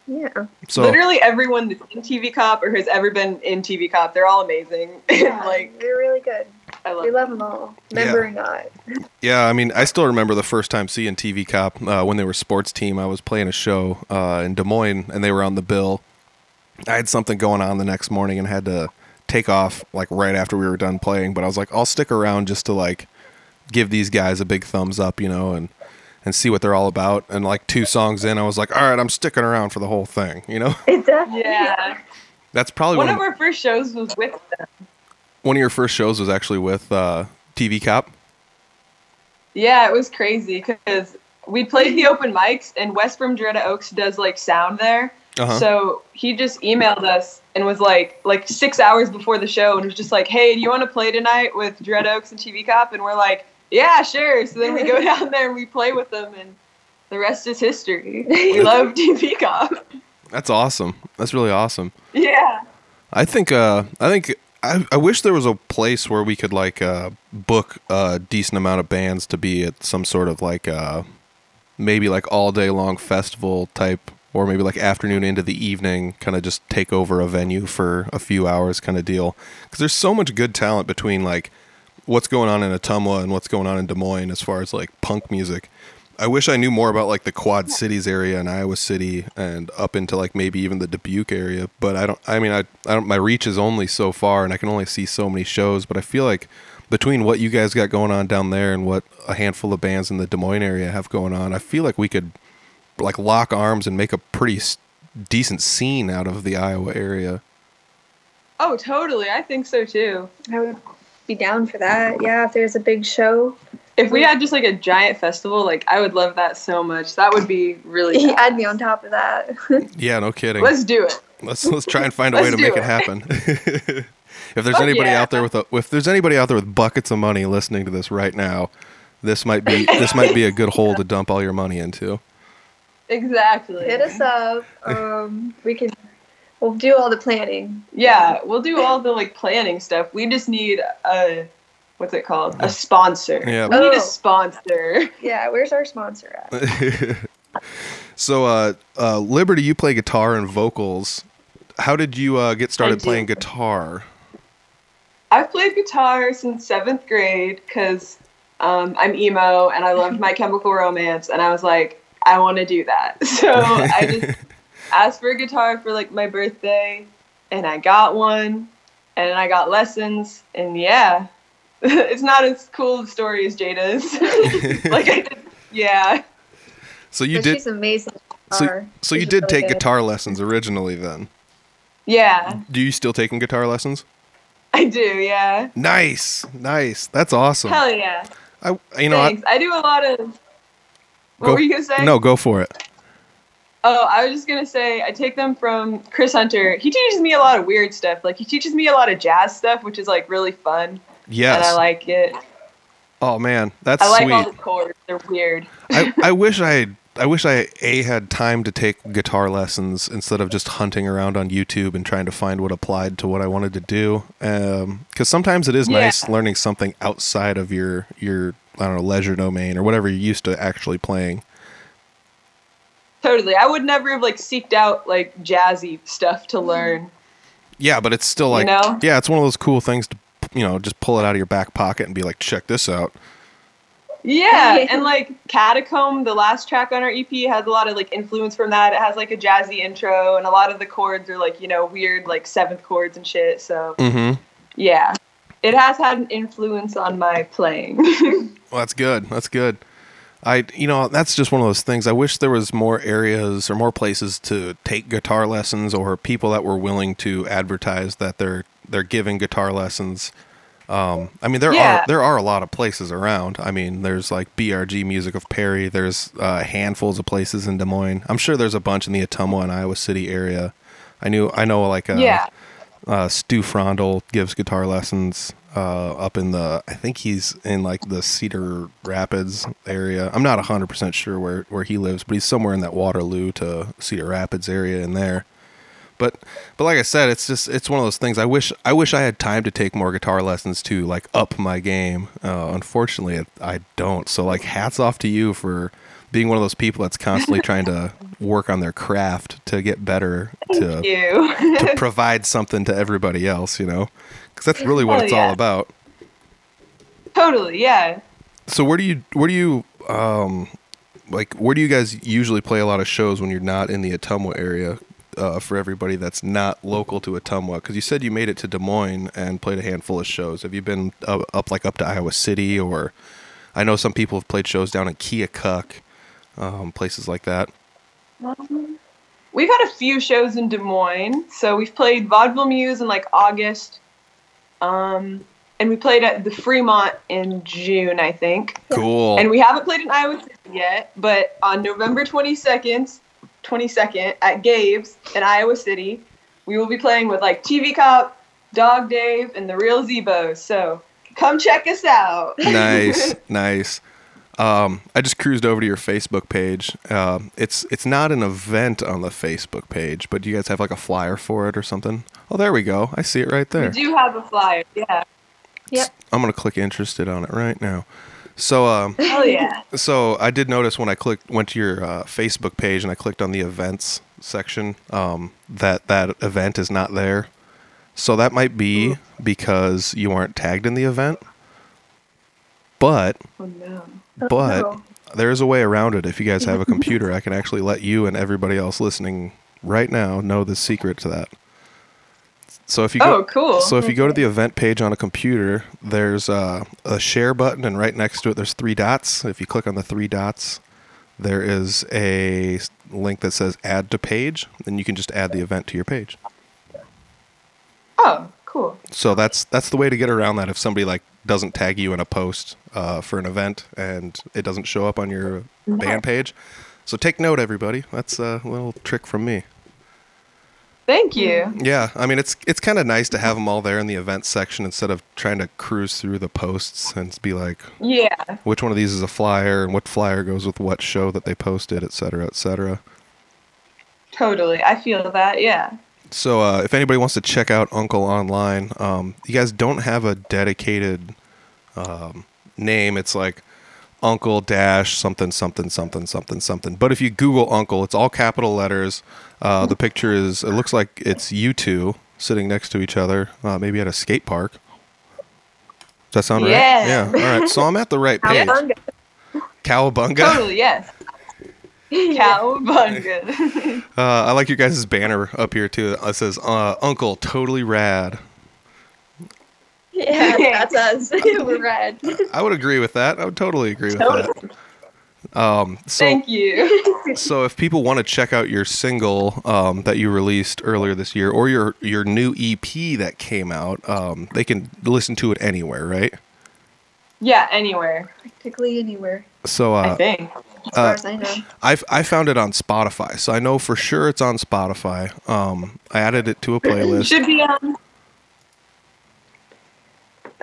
Yeah. So Literally everyone that's in TV Cop or has ever been in TV Cop, they're all amazing. And Yeah, like they're really good. I love We them. love them all, member or not. yeah, I mean, I still remember the first time seeing TV Cop uh, when they were sports team. I was playing a show uh, in Des Moines, and they were on the bill. I had something going on the next morning and had to take off like right after we were done playing. But I was like, I'll stick around just to like give these guys a big thumbs up, you know, and and see what they're all about. And like two songs in, I was like, all right, I'm sticking around for the whole thing, you know. It definitely. Yeah. That's probably One one, of our first shows was with them. One of your first shows was actually with uh, TV Cop. Yeah, it was crazy because we played the open mics and Wes from Doretta Oaks does like sound there. Uh-huh. So he just emailed us and was like, like six hours before the show, and was just like, "Hey, do you want to play tonight with Doretta Oaks and TV Cop?" And we're like, "Yeah, sure." So then we go down there and we play with them, and the rest is history. We love TV Cop. That's awesome. That's really awesome. Yeah. I think uh I think I, I wish there was a place where we could like uh book a decent amount of bands to be at some sort of like uh maybe like all day long festival type or maybe like afternoon into the evening kind of just take over a venue for a few hours kind of deal cuz there's so much good talent between like what's going on in Ottumwa and what's going on in Des Moines as far as like punk music. I wish I knew more about like the Quad Cities area and Iowa City and up into like maybe even the Dubuque area. But I don't. I mean, I, I don't. My reach is only so far, and I can only see so many shows. But I feel like between what you guys got going on down there and what a handful of bands in the Des Moines area have going on, I feel like we could like lock arms and make a pretty s- decent scene out of the Iowa area. Oh, totally. I think so too. I would be down for that. Yeah, if there's a big show, If we had just like a giant festival, like I would love that so much. That would be really. I'd nice. be on top of that. Yeah, no kidding. Let's do it. Let's let's try and find a way to make it it. happen. if there's Oh, anybody yeah. out there with a, if there's anybody out there with buckets of money listening to this right now, this might be this might be a good hole to dump all your money into. Exactly. Hit us up. Um, we can. We'll do all the planning. Yeah, we'll do all the like planning stuff. We just need a what's it called? A sponsor. Yeah. We need Oh. a sponsor. Yeah, where's our sponsor at? so, uh, uh, Liberty, you play guitar and vocals. How did you uh, get started playing guitar? I've played guitar since seventh grade because um, I'm emo and I loved My Chemical Romance, and I was like, I want to do that. So I just asked for a guitar for like my birthday, and I got one, and I got lessons, and yeah, it's not as cool a story as Jada's. like I did, yeah. So you but did she's amazing. so, so you She's did really take good. guitar lessons originally then. Yeah, Do you still taking guitar lessons? I do. Yeah. Nice. Nice. That's awesome. Hell yeah. I you know I, Thanks. I, do a lot of. What Go- were you gonna say? No, go for it. Oh, I was just gonna say I take them from Chris Hunter. He teaches me a lot of weird stuff. Like he teaches me a lot of jazz stuff, which is like really fun, Yes. and I like it. oh man, that's I like sweet. all the chords. They're weird. I, I wish I I wish I a had time to take guitar lessons instead of just hunting around on YouTube and trying to find what applied to what I wanted to do. Um, because sometimes it is Yeah. nice learning something outside of your your I don't know leisure domain or whatever you're used to actually playing. Totally. I would never have like seeked out like jazzy stuff to learn. Yeah, but it's still like know? yeah, it's one of those cool things to you know just pull it out of your back pocket and be like, check this out. Yeah, and like Catacomb, the last track on our EP has a lot of like influence from that. It has like a jazzy intro, and a lot of the chords are like you know weird like seventh chords and shit. So Mm-hmm. yeah, it has had an influence on my playing. Well, that's good. That's good. I, you know, that's just one of those things. I wish there was more areas or more places to take guitar lessons, or people that were willing to advertise that they're they're giving guitar lessons. Um, I mean, there Yeah. are there are a lot of places around. I mean, there's like BRG Music of Perry. There's uh, handfuls of places in Des Moines. I'm sure there's a bunch in the Ottumwa and Iowa City area. I knew I know like uh, yeah, uh, Stu Frondel gives guitar lessons uh, up in the. I think he's in like the Cedar Rapids area. I'm not hundred percent sure where where he lives, but he's somewhere in that Waterloo to Cedar Rapids area in there. But but like I said, it's just it's one of those things. I wish I wish I had time to take more guitar lessons to like up my game. Uh, unfortunately, I, don't. So like, hats off to you for being one of those people that's constantly trying to work on their craft to get better to you. to provide something to everybody else, you know, because that's really what Hell it's yeah. all about. totally, yeah. So where do you where do you um like where do you guys usually play a lot of shows when you're not in the Ottumwa area? Uh, for everybody that's not local to Ottumwa, because you said you made it to Des Moines and played a handful of shows. Have you been up, up like up to Iowa City, or I know some people have played shows down in Keokuk, um, places like that. We've had a few shows in Des Moines. So we've played Vaudeville Muse in like August. Um, and we played at the Fremont in June, I think. Cool. And we haven't played in Iowa City yet, but on November 22nd, 22nd at Gabe's in Iowa City, we will be playing with like TV Cop, Dog Dave, and the Real Zebo. So come check us out. nice, nice. Um, I just cruised over to your Facebook page. Um, it's it's not an event on the Facebook page, but do you guys have like a flyer for it or something? Oh, there we go. I see it right there. we there. do have a flyer. Yeah. Yep. I'm gonna click interested on it right now. So um, Hell yeah. so I did notice when I clicked went to your uh, Facebook page and I clicked on the events section um, that that event is not there. So that might be because you aren't tagged in the event. But Oh no. but no. there's a way around it. If you guys have a computer, I can actually let you and everybody else listening right now know the secret to that. So if you go, Oh, cool. so if you go to the event page on a computer, there's uh, a share button, and right next to it, there's three dots. If you click on the three dots, there is a link that says "Add to Page," and you can just add the event to your page. Oh, cool. So that's that's the way to get around that. If somebody like doesn't tag you in a post uh, for an event and it doesn't show up on your band page, so take note, everybody. That's a little trick from me. Thank you. Yeah, I mean it's it's kind of nice to have them all there in the events section instead of trying to cruise through the posts and be like, Yeah. which one of these is a flyer and what flyer goes with what show that they posted, et cetera, et cetera. Totally. I feel that. Yeah. So uh, if anybody wants to check out Uncle online, um, you guys don't have a dedicated um, name. It's like Uncle dash something something something something something. But if you Google Uncle, it's all capital letters. Uh, the picture is. It looks like it's you two sitting next to each other, uh, maybe at a skate park. Does that sound Yeah. right? Yeah. All right. So I'm at the right page. Cowabunga. Cowabunga. Totally. Yes. Cowabunga. Uh, I like your guys' banner up here too. It says uh, "Uncle Totally Rad." Yeah, that's us. We're red. I would agree with that. I would totally agree with that. Um, so Thank you. so if people want to check out your single um, that you released earlier this year or your your new EP that came out, um, they can listen to it anywhere, right? yeah, anywhere. Practically anywhere, So I uh, think. as far Uh, as I know. I've, I found it on Spotify, so I know for sure it's on Spotify. Um, I added it to a playlist. Should be on.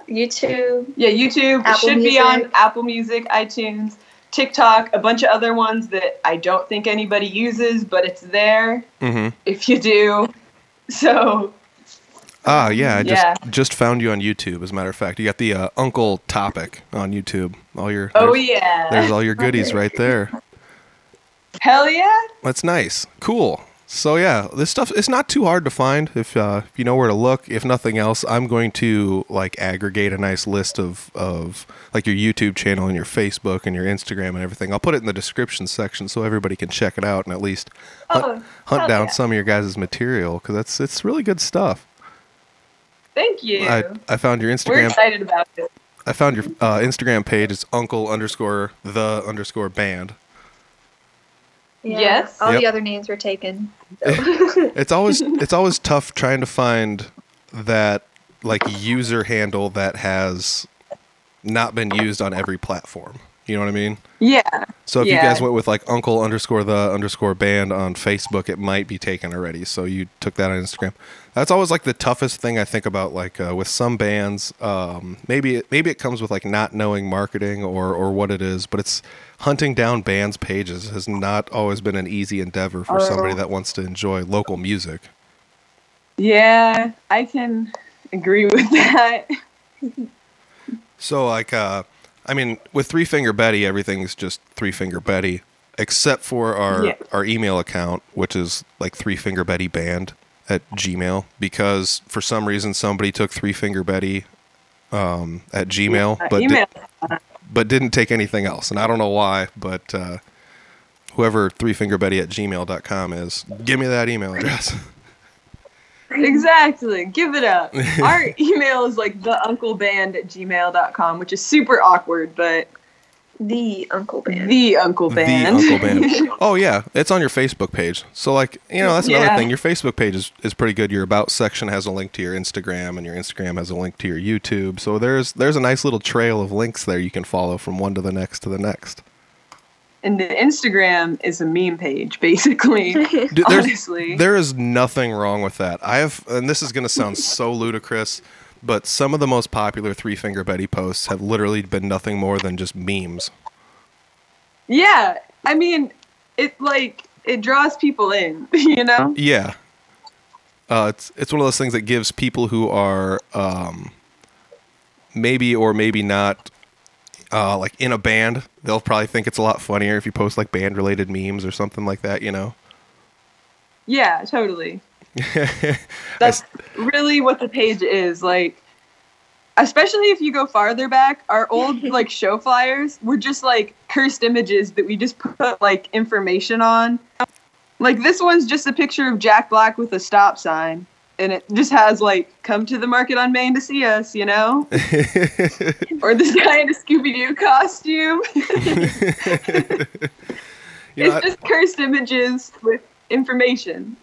YouTube. Yeah, YouTube. Apple should be on Apple Music, iTunes, TikTok, a bunch of other ones that I don't think anybody uses, but it's there hmm if you do. So Ah, yeah, I just just found you on YouTube. As a matter of fact, you got the uh, Uncle topic on YouTube. All your Oh there's, yeah. there's all your goodies right there. Hell yeah. That's nice. Cool. So yeah, this stuff it's not too hard to find if uh, if you know where to look. If nothing else, I'm going to like aggregate a nice list of of like your YouTube channel and your Facebook and your Instagram and everything. I'll put it in the description section so everybody can check it out and at least hunt, Oh, hunt down yeah. some of your guys' material because that's it's really good stuff. Thank you. I I found your Instagram. We're excited about it. I found your uh, Instagram page. It's uncle underscore the underscore band. Yeah, Yes. All Yep. the other names were taken. it's always it's always tough trying to find that like user handle that has not been used on every platform. You know what I mean? Yeah. So if you guys went with like uncle underscore the underscore band on Facebook, it might be taken already. So you took that on Instagram. That's always like the toughest thing I think about. Like uh, with some bands, um, maybe it, maybe it comes with like not knowing marketing or or what it is, but it's hunting down bands' pages has not always been an easy endeavor for somebody Oh. that wants to enjoy local music. Yeah, I can agree with that. So like uh I mean with Three Finger Betty everything's just Three Finger Betty except for our Yeah. our email account which is like Three Finger Betty Band at Gmail because for some reason somebody took Three Finger Betty um at Gmail Uh, but email. But didn't take anything else and I don't know why but uh whoever Three Finger Betty at gmail.com is give me that email address. Exactly. Give it up. Our email is like theuncleband at gmail.com, which is super awkward, but The Uncle Band. the Uncle Band. The Uncle Band. oh yeah, it's on your Facebook page. So like, you know, that's another Yeah. thing. Your Facebook page is, is pretty good. Your about section has a link to your Instagram and your Instagram has a link to your YouTube. So there's there's a nice little trail of links there you can follow from one to the next to the next. and the Instagram is a meme page, basically. Dude, Honestly. there is nothing wrong with that. I have, and this is going to sound so ludicrous, but some of the most popular Three Finger Betty posts have literally been nothing more than just memes. yeah. I mean, it like it draws people in, you know? Yeah. Uh, it's it's one of those things that gives people who are um, maybe or maybe not uh, like in a band, they'll probably think it's a lot funnier if you post like band related memes or something like that, you know. Yeah, totally. That's really what the page is. Like especially if you go farther back, our old like show flyers were just like cursed images that we just put like information on. Like this one's just a picture of Jack Black with a stop sign. And it just has like come to the market on Main to see us, you know? or this guy in a Scooby Doo costume. You know, it's just cursed images with information.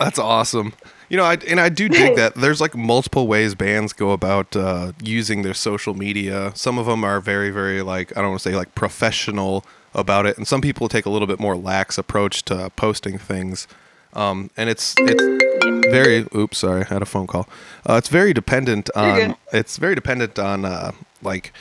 That's awesome. You know, I, and I do dig that. There's like multiple ways bands go about uh, using their social media. Some of them are very, very like I don't want to say like professional about it, and some people take a little bit more lax approach to posting things. Um, and it's it's very. Oops, sorry, I had a phone call. Uh, it's very dependent on. It's very dependent on uh, like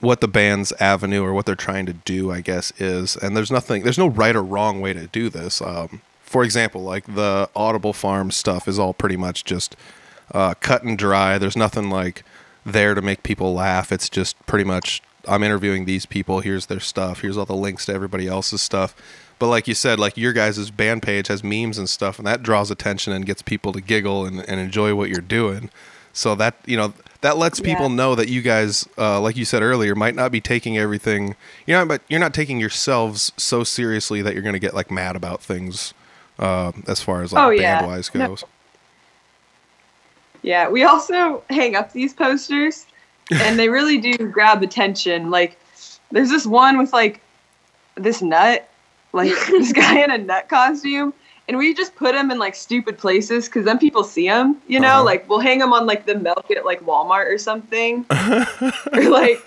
what the band's avenue or what they're trying to do, I guess, is. And there's nothing, there's no right or wrong way to do this. Um, for example, like the Audible Farm stuff is all pretty much just uh, cut and dry. There's nothing like there to make people laugh. It's just pretty much I'm interviewing these people. Here's their stuff. Here's all the links to everybody else's stuff. But like you said, like your guys' band page has memes and stuff, and that draws attention and gets people to giggle and, and enjoy what you're doing. So that you know that lets people Yeah. know that you guys, uh, like you said earlier, might not be taking everything. You know, but you're not taking yourselves so seriously that you're going to get like mad about things uh, as far as like Oh, yeah. band wise No. goes. Yeah, we also hang up these posters and they really do grab attention. Like there's this one with like this nut, like this guy in a nut costume, and we just put him in like stupid places because then people see him. You know, Uh-huh. like we'll hang him on like the milk at like Walmart or something, or like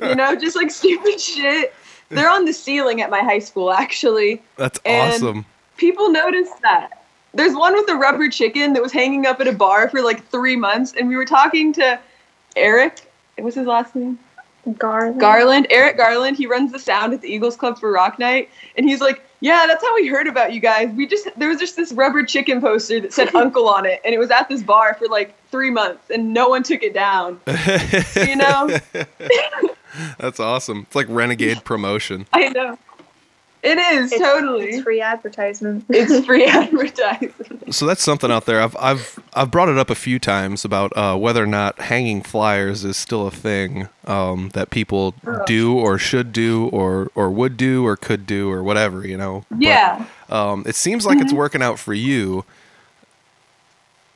you know, just like stupid shit. They're on the ceiling at my high school, actually. That's And- awesome. People noticed that. There's one with a rubber chicken that was hanging up at a bar for like three months, and we were talking to Eric. What's his last name? Garland. Garland, Eric Garland. He runs the sound at the Eagles Club for Rock Night, and he's like, "Yeah, that's how we heard about you guys. We just there was just this rubber chicken poster that said Uncle on it, and it was at this bar for like three months, and no one took it down. You know, That's awesome. It's like renegade promotion. I know it is It's- totally. It's free advertisement. It's free advertising. So that's something out there. I've I've I've brought it up a few times about uh, whether or not hanging flyers is still a thing um, that people Oh. do or should do or or would do or could do or whatever. You know. But, Yeah. um, it seems like Mm-hmm. it's working out for you.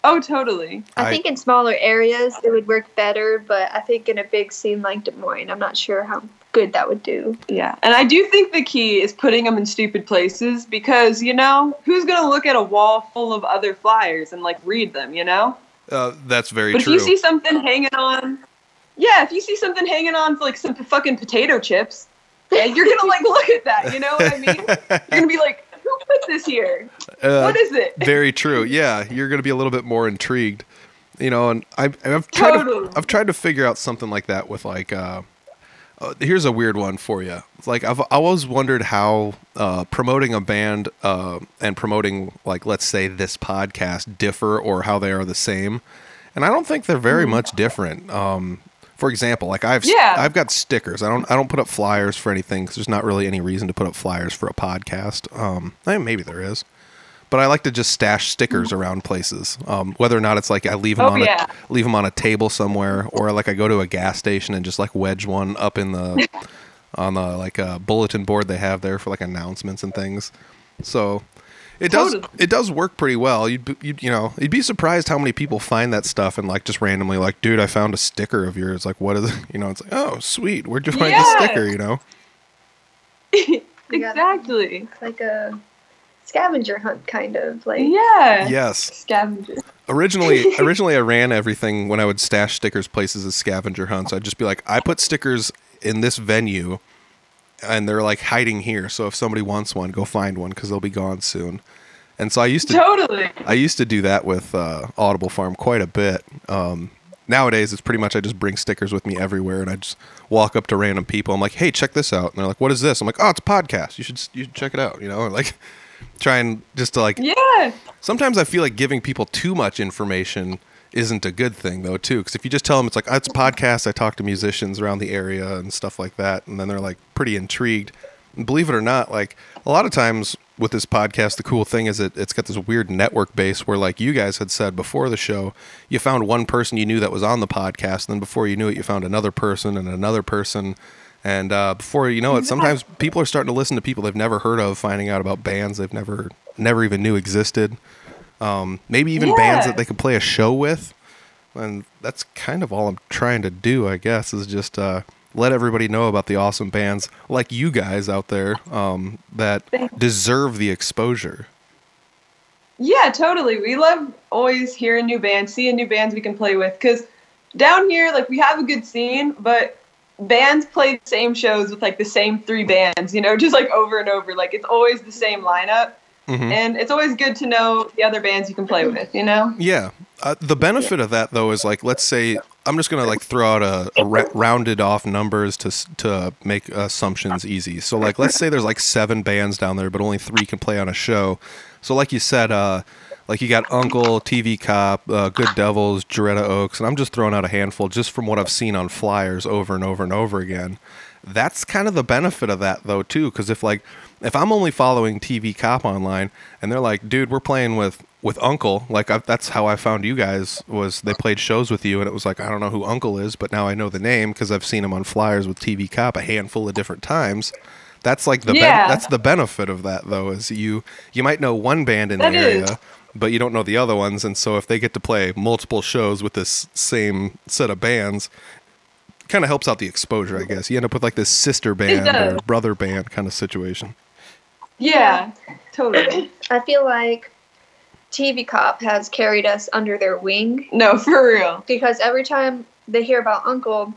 Oh, totally. I, I- think in smaller areas it would work better, but I think in a big scene like Des Moines, I'm not sure how good that would do. Yeah, and I do think the key is putting them in stupid places because you know who's gonna look at a wall full of other flyers and like read them, you know? Uh, that's very But true. if you see something hanging on, yeah, if you see something hanging on like some fucking potato chips, yeah, you're gonna like look at that. You know what I mean? You're gonna be like, who put this here? Uh, what is it? Very true. Yeah, you're going to be a little bit more intrigued, you know. And I've I've tried Totally. to, I've tried to figure out something like that with like. Uh, uh, here's a weird one for you. Like I've always wondered how uh, promoting a band uh, and promoting like let's say this podcast differ or how they are the same, and I don't think they're very much different. Um, for example, like I've Yeah. I've got stickers. I don't I don't put up flyers for anything because there's not really any reason to put up flyers for a podcast. Um, eh, maybe there is but I like to just stash stickers around places. Um, whether or not it's like I leave them Oh, on yeah. a leave them on a table somewhere, or like I go to a gas station and just like wedge one up in the on the like uh, bulletin board they have there for like announcements and things. So it does Totally. it does work pretty well. You'd be- you'd you know you'd be surprised how many people find that stuff and like just randomly like, dude, I found a sticker of yours. Like, what is it? You know, it's like, oh, sweet. Where'd you find Yeah. the sticker? You know. You got- exactly. Like a scavenger hunt, kind of. Like, Yeah. Yes. Scavenger. Originally, originally I ran everything when I would stash stickers places as scavenger hunts. I'd just be like, I put stickers in this venue, and they're like hiding here. So if somebody wants one, go find one because they'll be gone soon. And so I used to, Totally. I used to do that with uh, Audible Farm quite a bit. Um, nowadays, it's pretty much I just bring stickers with me everywhere, and I just walk up to random people. I'm like, "Hey, check this out," and they're like, "What is this?" I'm like, "Oh, it's a podcast. You should you should check it out." You know, or like try and just to like Yeah. Sometimes I feel like giving people too much information isn't a good thing though too because if you just tell them it's like oh, it's a podcast. I talk to musicians around the area and stuff like that and then they're like pretty intrigued. And believe it or not like a lot of times with this podcast the cool thing is it, it's got this weird network base where like you guys had said before the show you found one person you knew that was on the podcast and then before you knew it you found another person and another person and uh, before you know it sometimes people are starting to listen to people they've never heard of finding out about bands they've never never even knew existed um, maybe even bands that they could play a show with. And that's kind of all I'm trying to do, I guess, is just uh, let everybody know about the awesome bands like you guys out there um, that deserve the exposure. Yeah, totally. We love always hearing new bands, seeing new bands we can play with. Because down here, like, we have a good scene, but bands play the same shows with, like, the same three bands, you know, just, like, over and over. Like, it's always the same lineup. Mhm. And it's always good to know the other bands you can play with, you know? Yeah. Uh, the benefit of that though is like, let's say I'm just gonna like throw out a, a ra- rounded off numbers to to make assumptions easy. So like, let's say there's like seven bands down there, but only three can play on a show. So like you said, uh, like you got Uncle, TV Cop, uh, Good Devils, Joretta Oaks, and I'm just throwing out a handful just from what I've seen on flyers over and over and over again. That's kind of the benefit of that though too, because if like if I'm only following TV Cop online and they're like, dude, we're playing with with Uncle, like i that's how I found you guys was they played shows with you and it was like I don't know who Uncle is, but now I know the name because I've seen him on flyers with TV Cop a handful of different times. That's like the ben- that's the benefit of that though is you you might know one band in That the area, is. But you don't know the other ones, and so if they get to play multiple shows with this same set of bands, kind of helps out the exposure, I guess. You end up with like this sister band or brother band kind of situation. Yeah, totally. I feel like TV Cop has carried us under their wing No, for real. because every time they hear about Uncle,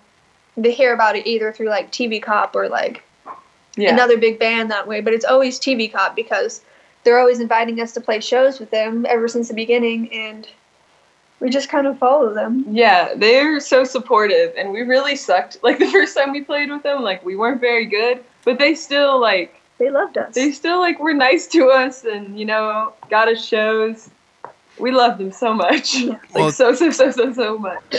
they hear about it either through like TV Cop or like Yeah. another big band that way. But it's always TV Cop because they're always inviting us to play shows with them ever since the beginning, and we just kind of follow them. Yeah, they're so supportive, and we really sucked. Like the first time we played with them, like we weren't very good, but they still like They loved us. they still like were nice to us, and you know got us shows. We love them so much, like Well- so so so so so much.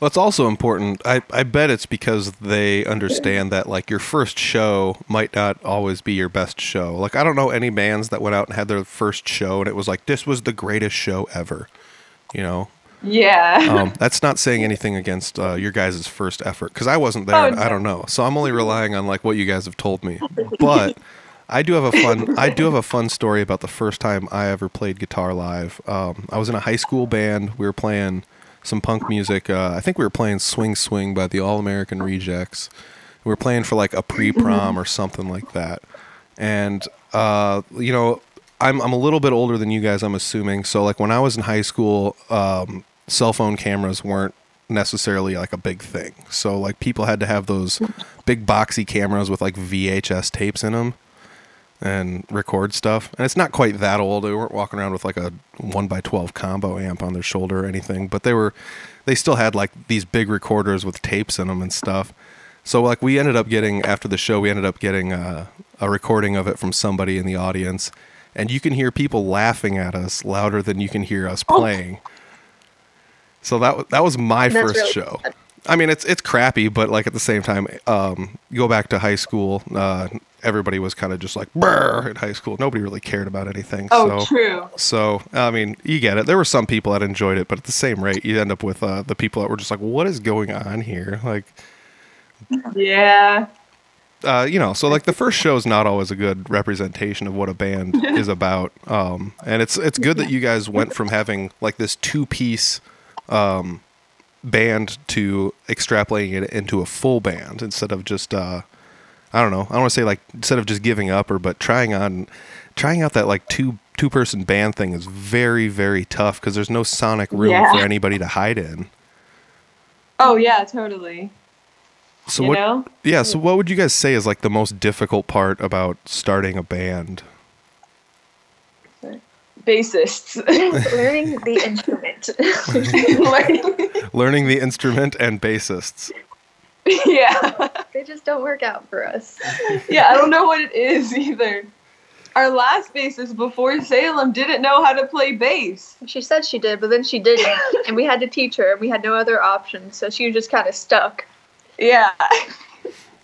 Well, it's also important. I, I bet it's because they understand that like your first show might not always be your best show. Like I don't know any bands that went out and had their first show and it was like this was the greatest show ever. You know, Yeah, um, that's not saying anything against uh, your guys' first effort because I wasn't there. Oh, and I don't know, so I'm only relying on like what you guys have told me. But I do have a fun. I do have a fun story about the first time I ever played guitar live. Um, I was in a high school band. We were playing some punk music. Uh, I think we were playing "Swing Swing" by the All American Rejects. We were playing for like a pre-prom or something like that. And uh, you know, I'm I'm a little bit older than you guys. I'm assuming. So like when I was in high school, um, cell phone cameras weren't necessarily like a big thing. So like people had to have those big boxy cameras with like VHS tapes in them and record stuff. And it's not quite that old. They weren't walking around with like a one by twelve combo amp on their shoulder or anything, but they were they still had like these big recorders with tapes in them and stuff. So like we ended up getting after the show, we ended up getting uh, a recording of it from somebody in the audience, and you can hear people laughing at us louder than you can hear us playing. So that that was my That's first really show. I mean, it's it's crappy, but like at the same time, um, you go back to high school. Uh, everybody was kind of just like brr in high school. Nobody really cared about anything. oh so true. so I mean, you get it. There were some people that enjoyed it, but at the same rate, you end up with uh, the people that were just like, "What is going on here?" Like, Yeah, uh, you know, so like the first show is not always a good representation of what a band is about. Um, and it's it's good that you guys went from having like this two piece um, band to extrapolating it into a full band instead of just uh, I don't know. I don't want to say like instead of just giving up or but trying on trying out that like two two person band thing is very very tough because there's no sonic room Yeah. for anybody to hide in. oh yeah, totally. So you what? know, Yeah. So what would you guys say is like the most difficult part about starting a band? bassists. Learning the instrument. Learning- Learning the instrument and bassists. yeah. they just don't work out for us. Yeah, I don't know what it is either. Our last bassist before Salem didn't know how to play bass. She said she did, but then she didn't, and we had to teach her. and We had no other option, so she was just kind of stuck. Yeah.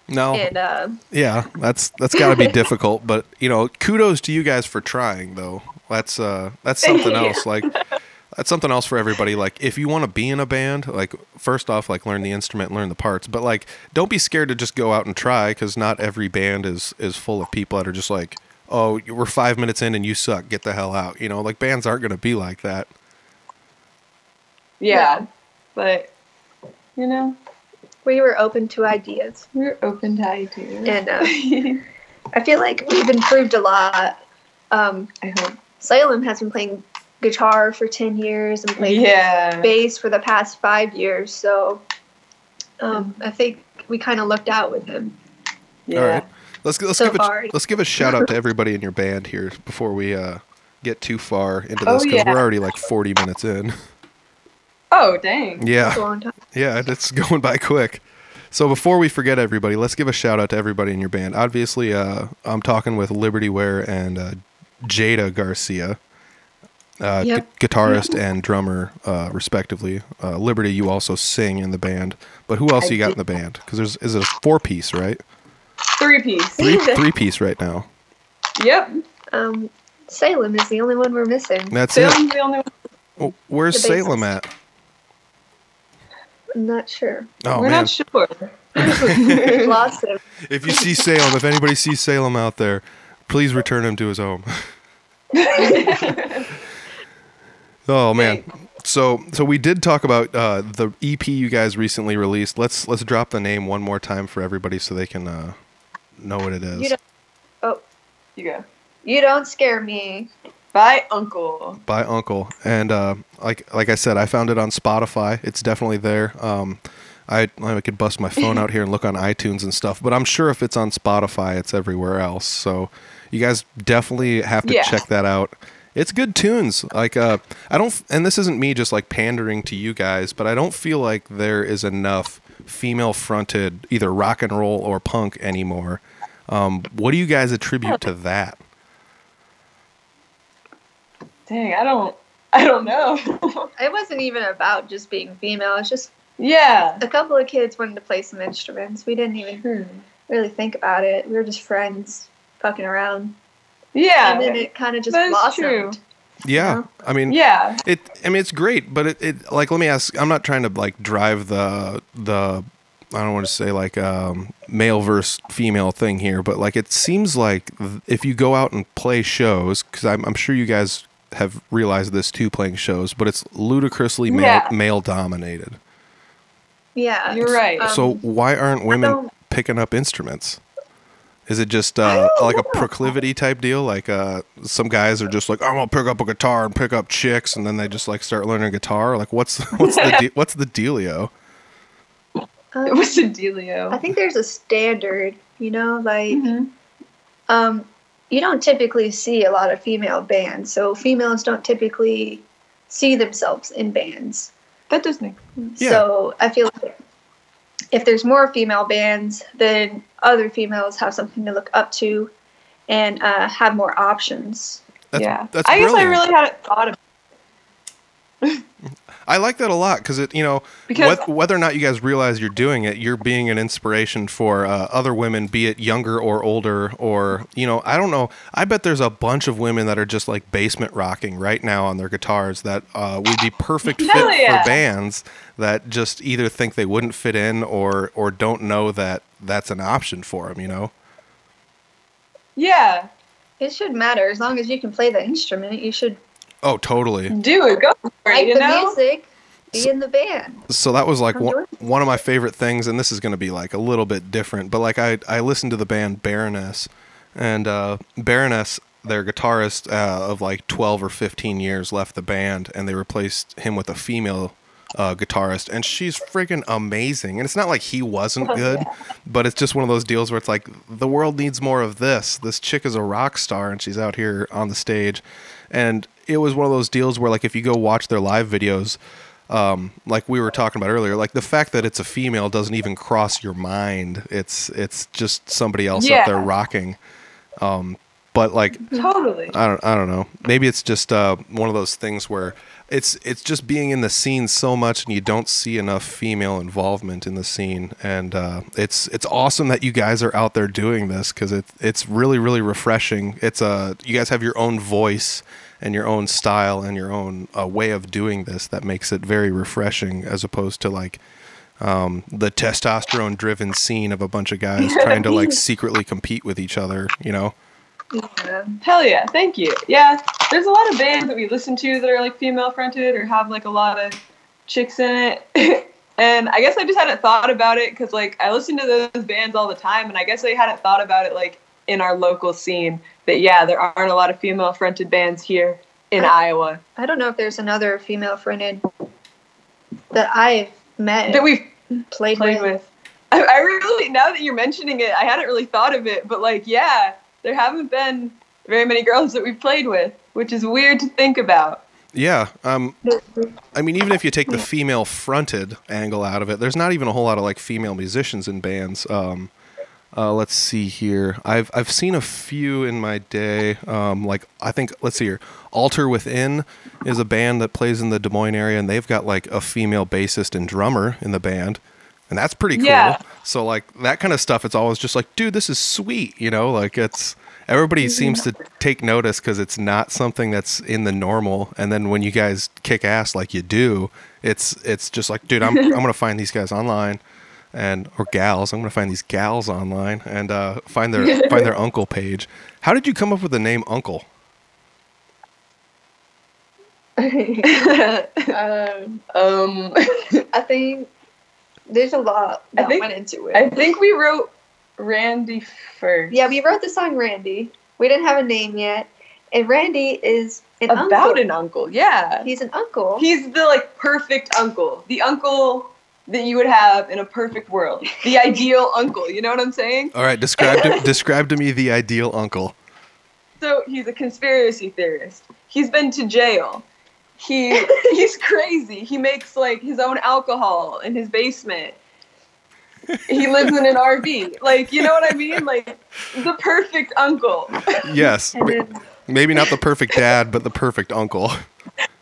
No. And uh, Yeah, that's that's got to be difficult, but you know, kudos to you guys for trying though. That's uh that's something Yeah. else like that's something else for everybody like if you want to be in a band, like first off like learn the instrument, learn the parts, but like don't be scared to just go out and try cuz not every band is is full of people that are just like, "Oh, we're 5 minutes in and you suck. Get the hell out." You know, like bands aren't going to be like that. Yeah. But, you know, we were open to ideas, we're open to ideas. and uh, I feel like we've improved a lot. Um, I hope. Salem has been playing guitar for ten years and playing Yeah. bass for the past five years, so um, I think we kind of looked out with him. Yeah. All right. Let's let's So give a let's give a shout out to everybody in your band here before we uh get too far into Oh, this cuz yeah. we're already like 40 minutes in. Oh, dang. Yeah. It's a long time. Yeah, it's going by quick. So before we forget everybody, let's give a shout out to everybody in your band. Obviously, uh, I'm talking with Liberty Ware and uh, Jada Garcia, uh, Yep. gu- guitarist and drummer, uh, respectively. Uh, Liberty, you also sing in the band, but who else I you got do. in the band? Because there's is it a four piece, right? Three piece. Three three piece right now. Yep. Um, Salem is the only one we're missing. That's it. Salem's the only one. Oh, where's The Salem at? I'm not sure. Oh We're man, not sure. Lost him. if you see Salem, if anybody sees Salem out there, please return him to his home. Oh man. So so we did talk about uh, the EP you guys recently released. Let's let's drop the name one more time for everybody so they can uh, know what it is. You oh, You go. you don't scare me. By Uncle. by Uncle, and uh, like like I said, I found it on Spotify. It's definitely there. Um, I I could bust my phone out here and look on iTunes and stuff, but I'm sure if it's on Spotify, it's everywhere else. So you guys definitely have to Yeah. check that out. It's good tunes. Like uh, I don't, and this isn't me just like pandering to you guys, but I don't feel like there is enough female-fronted either rock and roll or punk anymore. Um, what do you guys attribute to that? Dang, I don't. I don't know. It wasn't even about just being female. It's just yeah. a couple of kids wanted to play some instruments. We didn't even really think about it. We were just friends fucking around. Yeah. and then it kind of just That's blossomed. true. Yeah, I mean, Yeah. It. I mean, it's great, but it, it. Like, let me ask. I'm not trying to like drive the the. I don't want to say like um, male versus female thing here, but like it seems like if you go out and play shows, because I'm, I'm sure you guys have realized this too, playing shows, but it's ludicrously male Yeah. male dominated. Yeah. You're right. Um, so why aren't women picking up instruments? Is it just uh, don't like a proclivity type deal? Like uh, some guys are just like, I'm gonna pick up a guitar and pick up chicks, and then they just like start learning guitar. Like, what's what's the de- what's the dealio? um, It was a I dealio. I think there's a standard, you know, like Mhm. um, you don't typically see a lot of female bands, so females don't typically see themselves in bands. That does make. Yeah. So I feel like if there's more female bands, then other females have something to look up to and uh, have more options. That's, yeah. that's I guess I brilliant. really hadn't thought of I like that a lot because it, you know, Because- wheth- whether or not you guys realize you're doing it, you're being an inspiration for uh, other women, be it younger or older, or you know, I don't know. I bet there's a bunch of women that are just like basement rocking right now on their guitars that uh, would be perfect fit yeah. for bands that just either think they wouldn't fit in or or don't know that that's an option for them. You know. Yeah. It should matter as long as you can play the instrument. You should Oh, totally. Do it. Go for it. like You the know. music, be in the band. so that was like one, one of my favorite things and this is going to be like a little bit different but like i i listened to the band baroness and uh baroness their guitarist uh, of like 12 or 15 years left the band and they replaced him with a female uh, guitarist and she's freaking amazing and it's not like he wasn't good but it's just one of those deals where it's like the world needs more of this this chick is a rock star and she's out here on the stage and it was one of those deals where like if you go watch their live videos um, like we were talking about earlier, like the fact that it's a female doesn't even cross your mind. It's it's just somebody else up there rocking. Um, but like Totally. I don't I don't know. Maybe it's just uh, one of those things where it's it's just being in the scene so much and you don't see enough female involvement in the scene. And uh, it's it's awesome that you guys are out there doing this because it it's really really refreshing. It's uh, you guys have your own voice and your own style and your own uh, way of doing this that makes it very refreshing as opposed to like um, the testosterone driven scene of a bunch of guys trying to like secretly compete with each other. You know. Yeah. Hell yeah, thank you. Yeah, there's a lot of bands that we listen to that are like female fronted or have like a lot of chicks in it. and I guess I just hadn't thought about it because like I listen to those bands all the time, and I guess I hadn't thought about it like in our local scene that yeah, there aren't a lot of female fronted bands here in Iowa I don't know if there's another female fronted that I've met that we've played, played with. with. I, I really now that you're mentioning it, I hadn't really thought of it, but like yeah, there haven't been very many girls that we've played with, which is weird to think about. Yeah. Um, I mean, even if you take the female fronted angle out of it, there's not even a whole lot of like female musicians in bands. Um, uh, let's see here. I've I've seen a few in my day. Um, like I think let's see here. Alter Within is a band that plays in the Des Moines area, and they've got like a female bassist and drummer in the band, and that's pretty cool. Yeah. So like that kind of stuff, it's always just like, dude, this is sweet. You know, like it's everybody seems to take notice because it's not something that's in the normal. And then when you guys kick ass like you do, it's it's just like, dude, I'm I'm gonna find these guys online, and or gals. I'm gonna find these gals online and uh, find their find their uncle page. How did you come up with the name Uncle? um, um, I think there's a lot I that think- went into it. I think we wrote Randy first. yeah, we wrote the song Randy. We didn't have a name yet, and Randy is an about uncle. an uncle. Yeah, He's an uncle. he's the like perfect uncle, the uncle that you would have in a perfect world, the ideal uncle. You know what I'm saying? All right, describe to, describe to me the ideal uncle. So he's a conspiracy theorist. He's been to jail. He he's crazy. He makes like his own alcohol in his basement. He lives in an RV. Like, you know what I mean? Like the perfect uncle. Yes, then, maybe not the perfect dad, but the perfect uncle.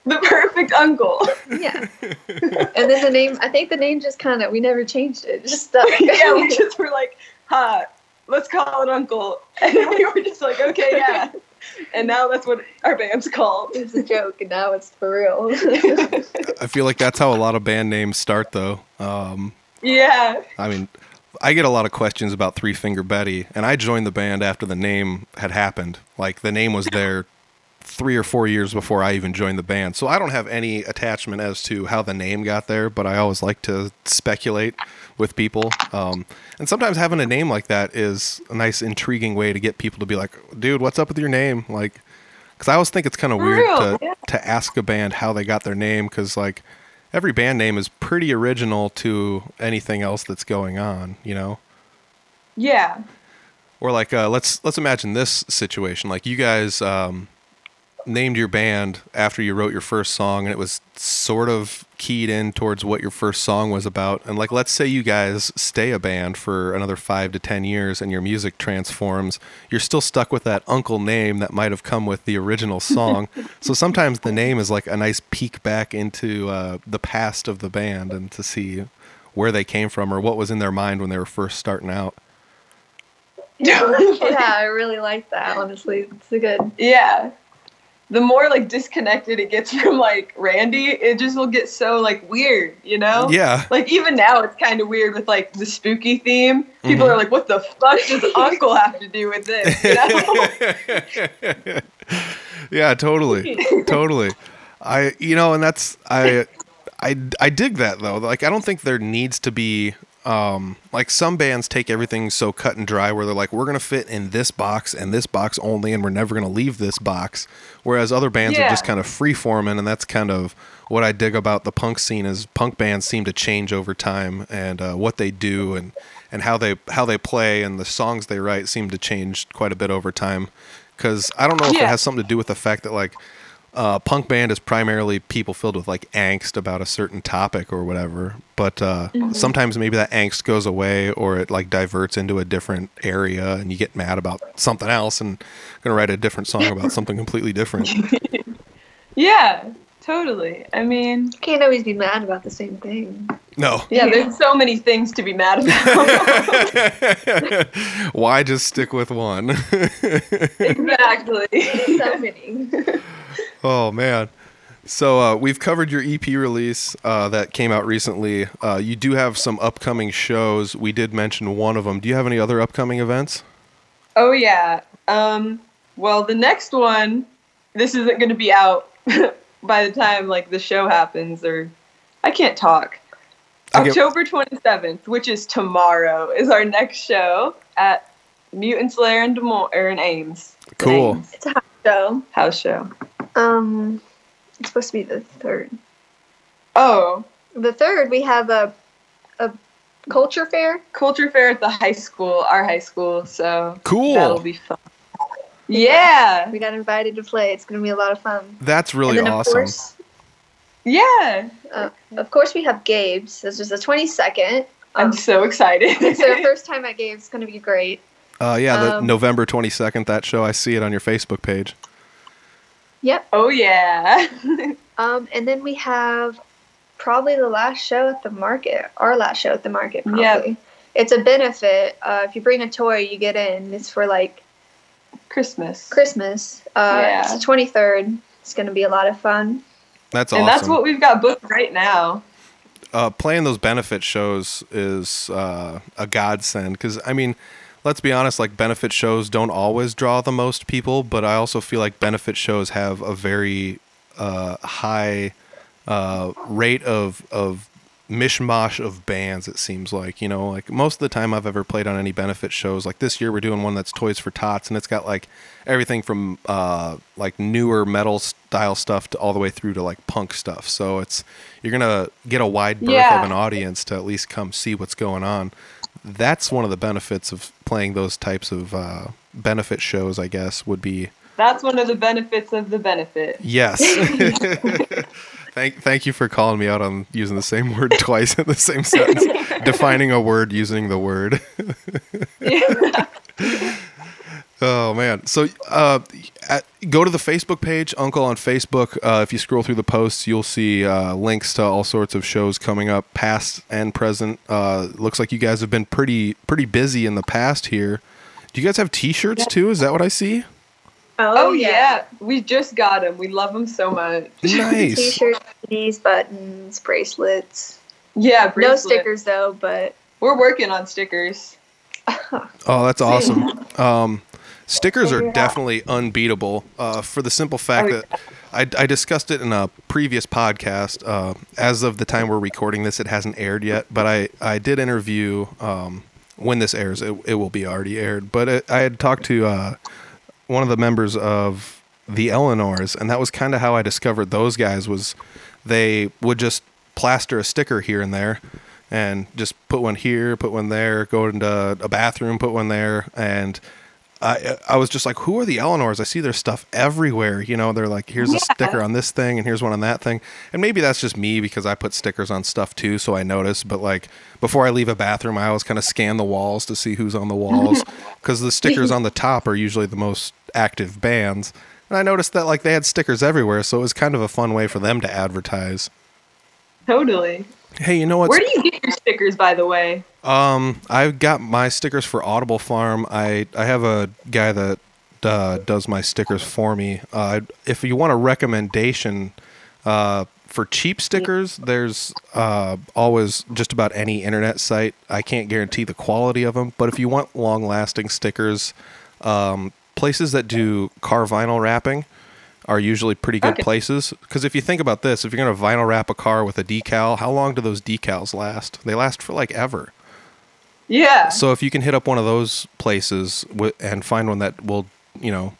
The perfect uncle. yeah. and then the name, I think the name just kind of, we never changed it. It just stuck. yeah, we just were like, huh, let's call it uncle. And we were just like, okay, yeah. And now that's what our band's called. it was a joke, and now it's for real. I feel like that's how a lot of band names start, though. Um, Yeah. I mean, I get a lot of questions about Three Finger Betty, and I joined the band after the name had happened. Like the name was there three or four years before I even joined the band, so I don't have any attachment as to how the name got there. But I always like to speculate with people, um, and sometimes having a name like that is a nice, intriguing way to get people to be like, "Dude, what's up with your name?" Like, because I always think it's kind of weird real, to yeah. to ask a band how they got their name, because like every band name is pretty original to anything else that's going on, you know. Yeah. Or like, uh, let's let's imagine this situation. Like you guys um, named your band after you wrote your first song, and it was sort of keyed in towards what your first song was about. And like, let's say you guys stay a band for another five to ten years, and your music transforms. You're still stuck with that uncle name that might have come with the original song. so sometimes the name is like a nice peek back into uh, the past of the band and to see where they came from or what was in their mind when they were first starting out. yeah, I really like that, honestly. It's a good. Yeah. The more like disconnected it gets from like Randy, it just will get so like weird, you know? Yeah. Like even now it's kind of weird with like the spooky theme. People Mhm. are like, what the fuck does Uncle have to do with this? You know? yeah, totally, totally. I, you know, and that's I, I, I dig that though. Like, I don't think there needs to be, um, like some bands take everything so cut and dry where they're like, we're gonna fit in this box and this box only, and we're never gonna leave this box. Whereas other bands are just kind of free forming, and that's kind of what I dig about the punk scene is punk bands seem to change over time and uh, what they do and and how they how they play and the songs they write seem to change quite a bit over time. Because I don't know if it has something to do with the fact that like uh, punk band is primarily people filled with like angst about a certain topic or whatever. But uh, sometimes maybe that angst goes away or it like diverts into a different area and you get mad about something else and gonna write a different song about something completely different. yeah, totally. I mean, You can't always be mad about the same thing. No. yeah, there's so many things to be mad about. Why just stick with one? exactly. So many. Oh man. So uh, we've covered your EP release uh, that came out recently. Uh, you do have some upcoming shows. We did mention one of them. Do you have any other upcoming events? Oh yeah. Um. Well, the next one, this isn't going to be out by the time like the show happens, or I can't talk. Get- October twenty seventh, which is tomorrow, is our next show at Mutant Slayer in Des Moines or in Ames. In Cool. Ames. It's a hot show. House show. Um, it's supposed to be the third. Oh, The third, we have a a culture fair. culture fair at the high school, our high school. So Cool. that'll be fun. Yeah. We got invited to play. It's gonna be a lot of fun. That's really and then awesome. of course, Yeah. uh, of course, we have Gabe's. This is the twenty second. I'm Um, so excited. it's our first time at Gabe's. It's gonna be great. Uh, yeah, the um, November 22nd, that show. I see it on your Facebook page. Yep. oh yeah. Um, and then we have probably the last show at the market. Our last show at the market. Probably. Yep. It's a benefit. Uh, if you bring a toy, you get in. It's for like Christmas. Christmas. Uh, Yeah. It's the twenty third. It's gonna be a lot of fun. That's awesome. and that's what we've got booked right now. uh, playing those benefit shows is uh, a godsend because I mean, let's be honest, like benefit shows don't always draw the most people, but I also feel like benefit shows have a very a high uh, rate of of mishmash of bands. It seems like you know, like most of the time I've ever played on any benefit shows. Like this year, we're doing one that's Toys for Tots, and it's got like everything from uh, like newer metal style stuff to all the way through to like punk stuff. So it's you're gonna get a wide berth Yeah. of an audience to at least come see what's going on. That's one of the benefits of playing those types of uh, benefit shows. I guess would be That's one of the benefits of the benefit. Yes. thank thank you for calling me out on using the same word twice in the same sentence. Defining a word using the word. oh man. So uh, at, go to the Facebook page, Uncle on Facebook. Uh, if you scroll through the posts, you'll see uh, links to all sorts of shows coming up, past and present. Uh, looks like you guys have been pretty pretty busy in the past here. Do you guys have T-shirts too? Is that what I see? Oh yeah, we just got them. We love them so much. Nice. T-shirts, CDs, buttons, bracelets. Yeah, No stickers though, but We're working on stickers. Oh, that's awesome. Um, stickers are Figure it out. definitely unbeatable uh, for the simple fact that I, I discussed it in a previous podcast. Uh, as of the time we're recording this, it hasn't aired yet, but I, I did interview, um, when this airs, it, it will be already aired, but it, I had talked to uh, one of the members of the Eleanors, and that was kind of how I discovered those guys was they would just plaster a sticker here and there and just put one here, put one there, go into a bathroom, put one there, and I I was just like, who are the Eleanors? I see their stuff everywhere. You know, they're like, here's a sticker on this thing, and here's one on that thing, and maybe that's just me because I put stickers on stuff too, so I notice. But like before I leave a bathroom, I always kind of scan the walls to see who's on the walls because the stickers on the top are usually the most active bands. And I noticed that like they had stickers everywhere, so it was kind of a fun way for them to advertise. Totally. Hey, you know what? Where do you get your stickers, by the way? Um, I've got my stickers for Audible Farm. I I have a guy that uh, does my stickers for me. Uh, if you want a recommendation uh, for cheap stickers, there's uh, always just about any internet site. I can't guarantee the quality of them, but if you want long-lasting stickers, um, places that do car vinyl wrapping are usually pretty good Okay. places. Because if you think about this, if you're going to vinyl wrap a car with a decal, how long do those decals last? They last for like ever. Yeah. So if you can hit up one of those places wi- and find one that will, you know,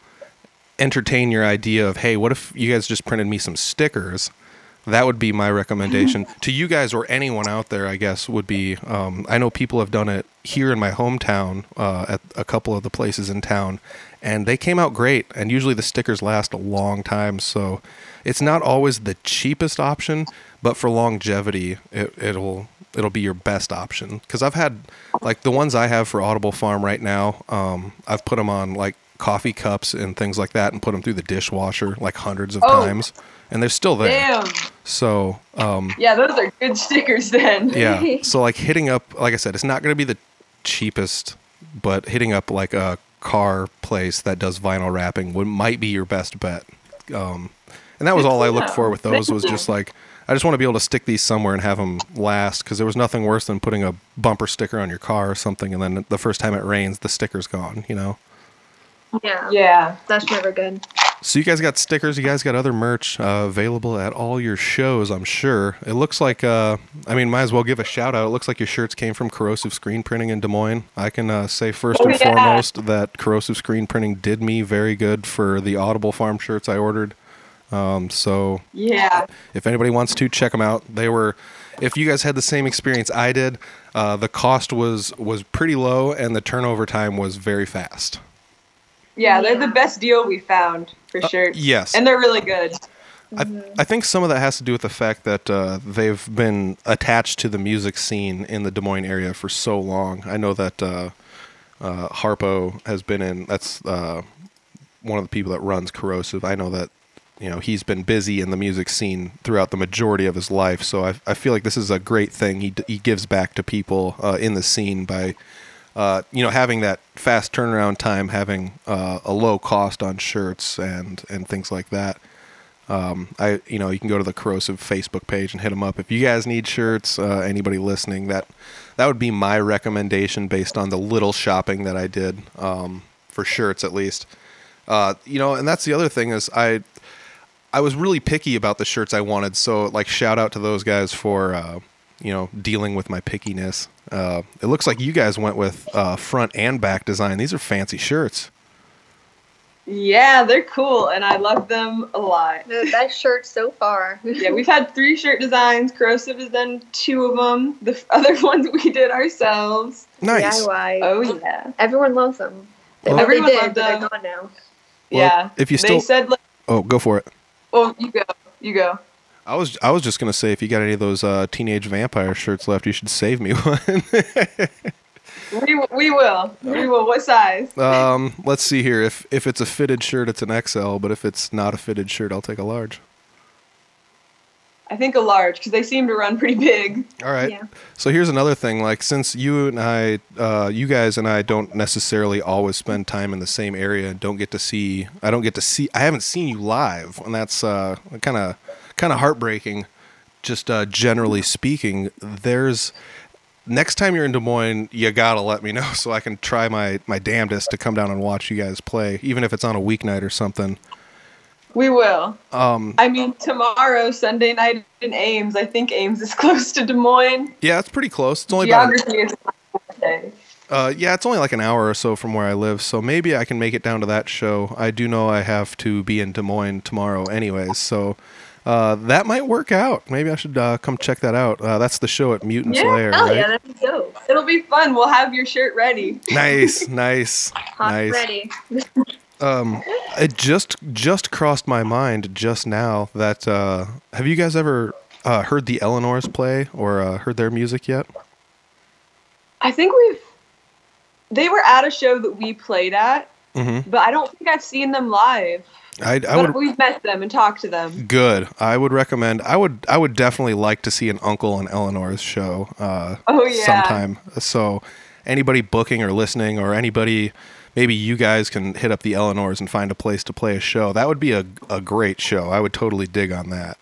entertain your idea of, hey, what if you guys just printed me some stickers? That would be my recommendation to you guys or anyone out there. I guess would be. Um, I know people have done it here in my hometown uh, at a couple of the places in town, and they came out great. And usually the stickers last a long time, so it's not always the cheapest option, but for longevity, it, it'll it'll be your best option. Because I've had like the ones I have for Audible Farm right now. Um, I've put them on like coffee cups and things like that, and put them through the dishwasher like hundreds of Oh. times, and they're still there. Damn. So um, Yeah, those are good stickers then. yeah. So like hitting up, like I said, it's not going to be the cheapest, but hitting up like a car place that does vinyl wrapping would might be your best bet. Um, and that was all I looked for with those was just like I just want to be able to stick these somewhere and have them last because there was nothing worse than putting a bumper sticker on your car or something and then the first time it rains the sticker's gone. You know. yeah, Yeah. that's never good. So you guys got stickers. You guys got other merch uh, available at all your shows. I'm sure. It looks like. Uh, I mean, might as well give a shout out. It looks like your shirts came from Corrosive Screen Printing in Des Moines. I can uh, say first Oh, and yeah. foremost that Corrosive Screen Printing did me very good for the Audible Farm shirts I ordered. Um, so Yeah. if anybody wants to check them out, they were. If you guys had the same experience I did, uh, the cost was was pretty low and the turnover time was very fast. Yeah, they're the best deal we found for sure. Uh, yes. And they're really good. I, I think some of that has to do with the fact that uh, they've been attached to the music scene in the Des Moines area for so long. I know that uh, uh, Harpo has been in. That's uh, one of the people that runs Corrosive. I know that you know he's been busy in the music scene throughout the majority of his life. So I, I feel like this is a great thing. He d- he gives back to people uh, in the scene by. Uh, you know, having that fast turnaround time, having uh, a low cost on shirts and, and things like that. Um, I, you know, you can go to the Corrosive Facebook page and hit them up if you guys need shirts. Uh, anybody listening, that that would be my recommendation based on the little shopping that I did um, for shirts, at least. Uh, you know, and that's the other thing is I I was really picky about the shirts I wanted. So like shout out to those guys for uh, you know dealing with my pickiness. Uh, it looks like you guys went with uh, front and back design. These are fancy shirts. Yeah, they're cool, and I love them a lot. The best shirt so far. Yeah, we've had three shirt designs. Corrosive has done two of them. The other ones we did ourselves. Nice. DIY. Oh yeah, Everyone loves them. They, Well- well, they Everyone did, loved but they're gone now. Well, yeah. if you they still- said, like, Oh, go for it. "Oh, you go, you go." I was I was just gonna say if you got any of those uh, teenage vampire shirts left, you should save me one. We we will, we will. What size? um, let's see here. If if it's a fitted shirt, it's an XL. But if it's not a fitted shirt, I'll take a large. I think a large because they seem to run pretty big. All right. Yeah. So here's another thing. Like since you and I, uh, you guys and I don't necessarily always spend time in the same area and don't get to see. I don't get to see. I haven't seen you live, and that's kind of kind of heartbreaking. Just uh, generally speaking, there's next time you're in Des Moines, you gotta let me know so I can try my my damnedest to come down and watch you guys play, even if it's on a weeknight or something. We will. Um, I mean, tomorrow, Sunday night in Ames. I think Ames is close to Des Moines. yeah, it's pretty close. It's only about Geography is my. Uh, yeah, it's only like an hour or so from where I live, so maybe I can make it down to that show. I do know I have to be in Des Moines tomorrow, anyways, so uh, that might work out. Maybe I should uh, come check that out. Uh, that's the show at Mutant's Yeah, Lair, Oh right? yeah, that'd be dope. It'll be fun. We'll have your shirt ready. nice, nice, Hot nice. ready. Um, it just just crossed my mind just now that uh, have you guys ever uh, heard the Eleanors play or uh, heard their music yet? I think we've. They were at a show that we played at, Mm-hmm. but I don't think I've seen them live. I, I but would we've met them and talked to them. Good. I would recommend. I would. I would definitely like to see an Uncle and Eleanor's show. Uh, Oh, yeah. Sometime. So, anybody booking or listening, or anybody, maybe you guys can hit up the Eleanors and find a place to play a show. That would be a a great show. I would totally dig on that.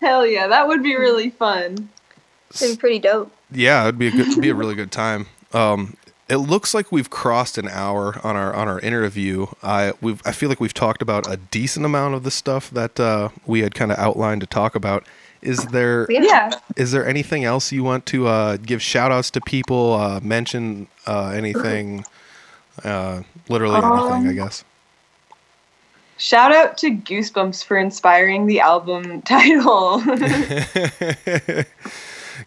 Hell yeah, that would be really fun. It'd be pretty dope. Yeah, it'd be a good, be a really good time. Um, it looks like we've crossed an hour on our on our interview. I we've I feel like we've talked about a decent amount of the stuff that uh, we had kind of outlined to talk about. Is there Yeah. Is there anything else you want to uh, give shout outs to people uh, mention uh, anything uh, literally anything i guess Shout out to Goosebumps for inspiring the album title.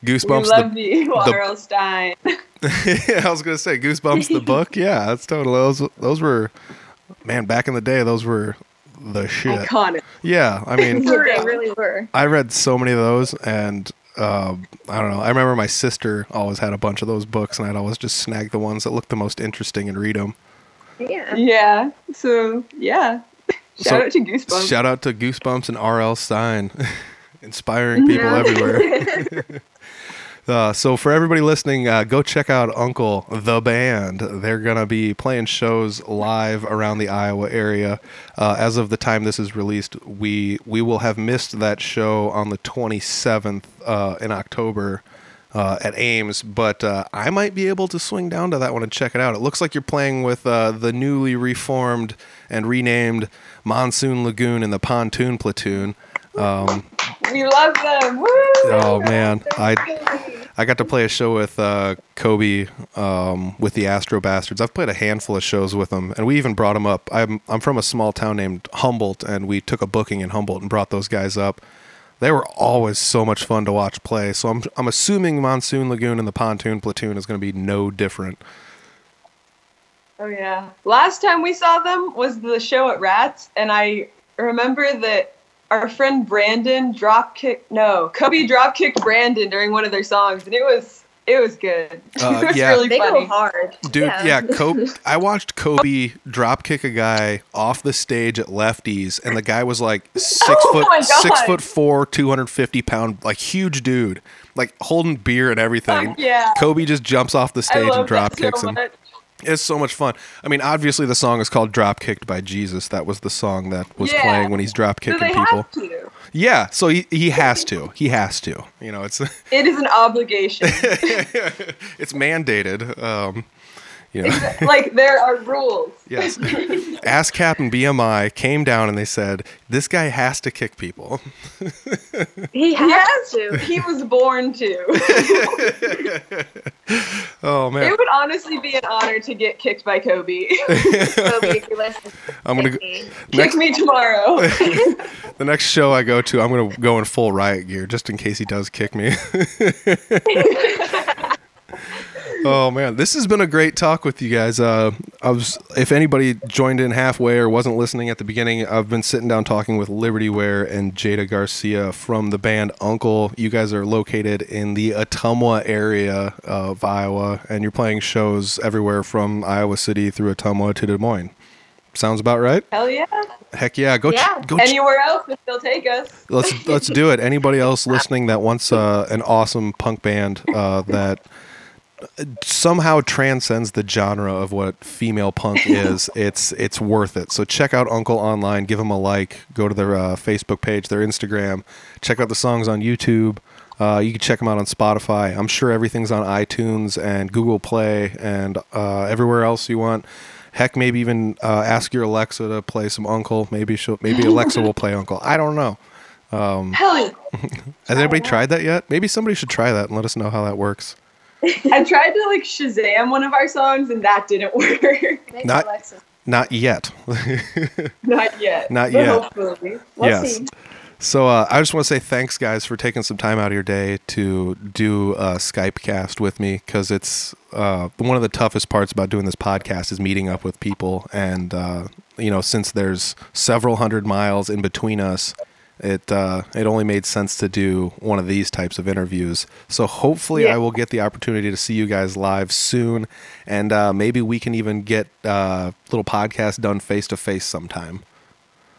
goosebumps we love the, you, R.L. Stine. yeah, i was gonna say goosebumps the book yeah that's totally those, those were man back in the day those were the shit Iconic. yeah i mean For they really were. i read so many of those and um, I don't know. I remember my sister always had a bunch of those books, and I'd always just snag the ones that looked the most interesting and read them. Yeah. Yeah. So yeah. Shout So, out to Goosebumps. Shout out to Goosebumps and R.L. Stine, inspiring people everywhere. Uh, so for everybody listening, uh, go check out Uncle the band. They're gonna be playing shows live around the Iowa area. Uh, as of the time this is released, we we will have missed that show on the 27th uh, in October. Uh, at Ames, but uh, I might be able to swing down to that one and check it out. It looks like you're playing with the newly reformed and renamed Monsoon Lagoon and the Pontoon Platoon. Um, we love them. Woo! oh man, I I got to play a show with uh, Kobe um, with the Astro Bastards. I've played a handful of shows with them, and we even brought them up. I'm I'm from a small town named Humboldt, and we took a booking in Humboldt and brought those guys up. They were always so much fun to watch play. So I'm I'm assuming Monsoon Lagoon and the Pontoon Platoon is going to be no different. Oh yeah. Last time we saw them was the show at Rats, and I remember that our friend Brandon drop kicked no, Kobe drop kicked Brandon during one of their songs, and it was it was good. Uh, it was yeah. really They funny. go hard. Dude, yeah, Kobe. I watched Kobe drop kick a guy off the stage at lefties, and the guy was like six Oh foot, six foot four, two hundred fifty pound, like huge dude, like holding beer and everything. Fuck yeah. Kobe just jumps off the stage and drop that so kicks him. much. It's so much fun. I mean, obviously the song is called "Drop Kicked" by Jesus. That was the song that was Yeah. playing when he's drop kicking they people. Yeah, so he he has to. He has to. You know, it's It is an obligation. it's mandated. Um, You know, like there are rules. yes. ASCAP and BMI came down and they said this guy has to kick people. He has to. he was born to. Oh man, it would honestly be an honor to get kicked by Kobe. Kobe, if you're I'm gonna go, kick me. Kick next me tomorrow. the next show I go to. I'm gonna go in full riot gear just in case he does kick me. Oh man, this has been a great talk with you guys. Uh, I was, if anybody joined in halfway or wasn't listening at the beginning, I've been sitting down talking with Liberty Ware and Jada Garcia from the band Uncle. You guys are located in the Ottumwa area of Iowa, and you're playing shows everywhere from Iowa City through Ottumwa to Des Moines. Sounds about right. Hell yeah. Heck yeah, go ch- Yeah. go ch- Anywhere else if they'll take us. let's let's do it. Anybody else listening that wants uh, an awesome punk band uh, that somehow transcends the genre of what female punk is, it's it's worth it. So check out Uncle online, give them a like, go to their uh, Facebook page, their Instagram, check out the songs on YouTube. Uh, you can check them out on Spotify. I'm sure everything's on iTunes and Google Play and uh, everywhere else you want. Heck, maybe even uh, ask your Alexa to play some Uncle. Maybe she'll, maybe Alexa will play Uncle. I don't know. Hell yeah. Has anybody tried that yet? Maybe somebody should try that and let us know how that works. I tried to like Shazam one of our songs and that didn't work. Thanks, Not- Alexa. Not yet. Not yet. Not but yet. Hopefully. We'll yes. see. So uh, I just want to say thanks, guys, for taking some time out of your day to do a Skype cast with me because it's uh, one of the toughest parts about doing this podcast is meeting up with people, and uh, you know, since there's several hundred miles in between us, it uh, it only made sense to do one of these types of interviews. So hopefully, Yeah. I will get the opportunity to see you guys live soon, and uh, maybe we can even get uh, little podcast done face to face sometime.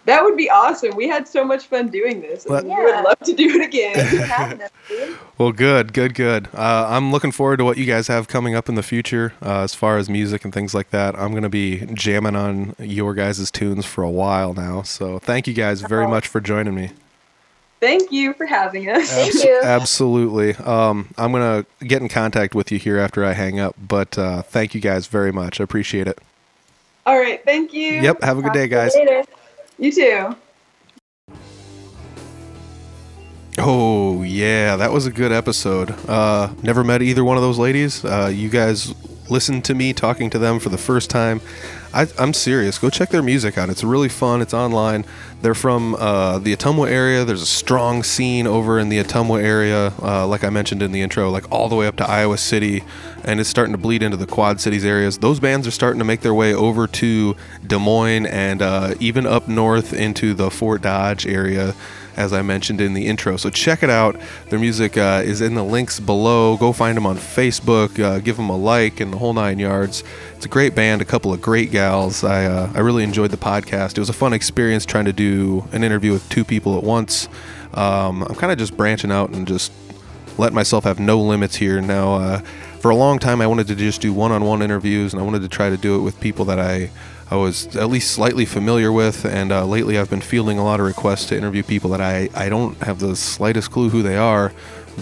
That would be awesome. We had so much fun doing this. Well- and we would love to do it again. having us, dude. Well, good, good, good. Uh, I'm looking forward to what you guys have coming up in the future uh, as far as music and things like that. I'm going to be jamming on your guys' tunes for a while now. So thank you guys very much for joining me. Thank you for having us. Thank you. Absolutely. Um, I'm going to get in contact with you here after I hang up, but uh, thank you guys very much. I appreciate it. All right. Thank you. Yep. Have a good day, guys. You too. Oh yeah, that was a good episode. Uh, never met either one of those ladies. Uh, you guys listened to me talking to them for the first time. I, I'm serious. Go check their music out. It's really fun. It's online. They're from uh, the Ottumwa area. There's a strong scene over in the Ottumwa area, uh, like I mentioned in the intro, like all the way up to Iowa City, and it's starting to bleed into the Quad Cities areas. Those bands are starting to make their way over to Des Moines and uh, even up north into the Fort Dodge area as I mentioned in the intro. So check it out. Their music uh, is in the links below. Go find them on Facebook. Uh, give them a like and the whole nine yards. It's a great band. A couple of great gals. I uh, I really enjoyed the podcast. It was a fun experience trying to do an interview with two people at once. Um, I'm kind of just branching out and just let myself have no limits here. Now, uh, for a long time, I wanted to just do one-on-one interviews, and I wanted to try to do it with people that I I was at least slightly familiar with. And uh, lately, I've been fielding a lot of requests to interview people that I I don't have the slightest clue who they are,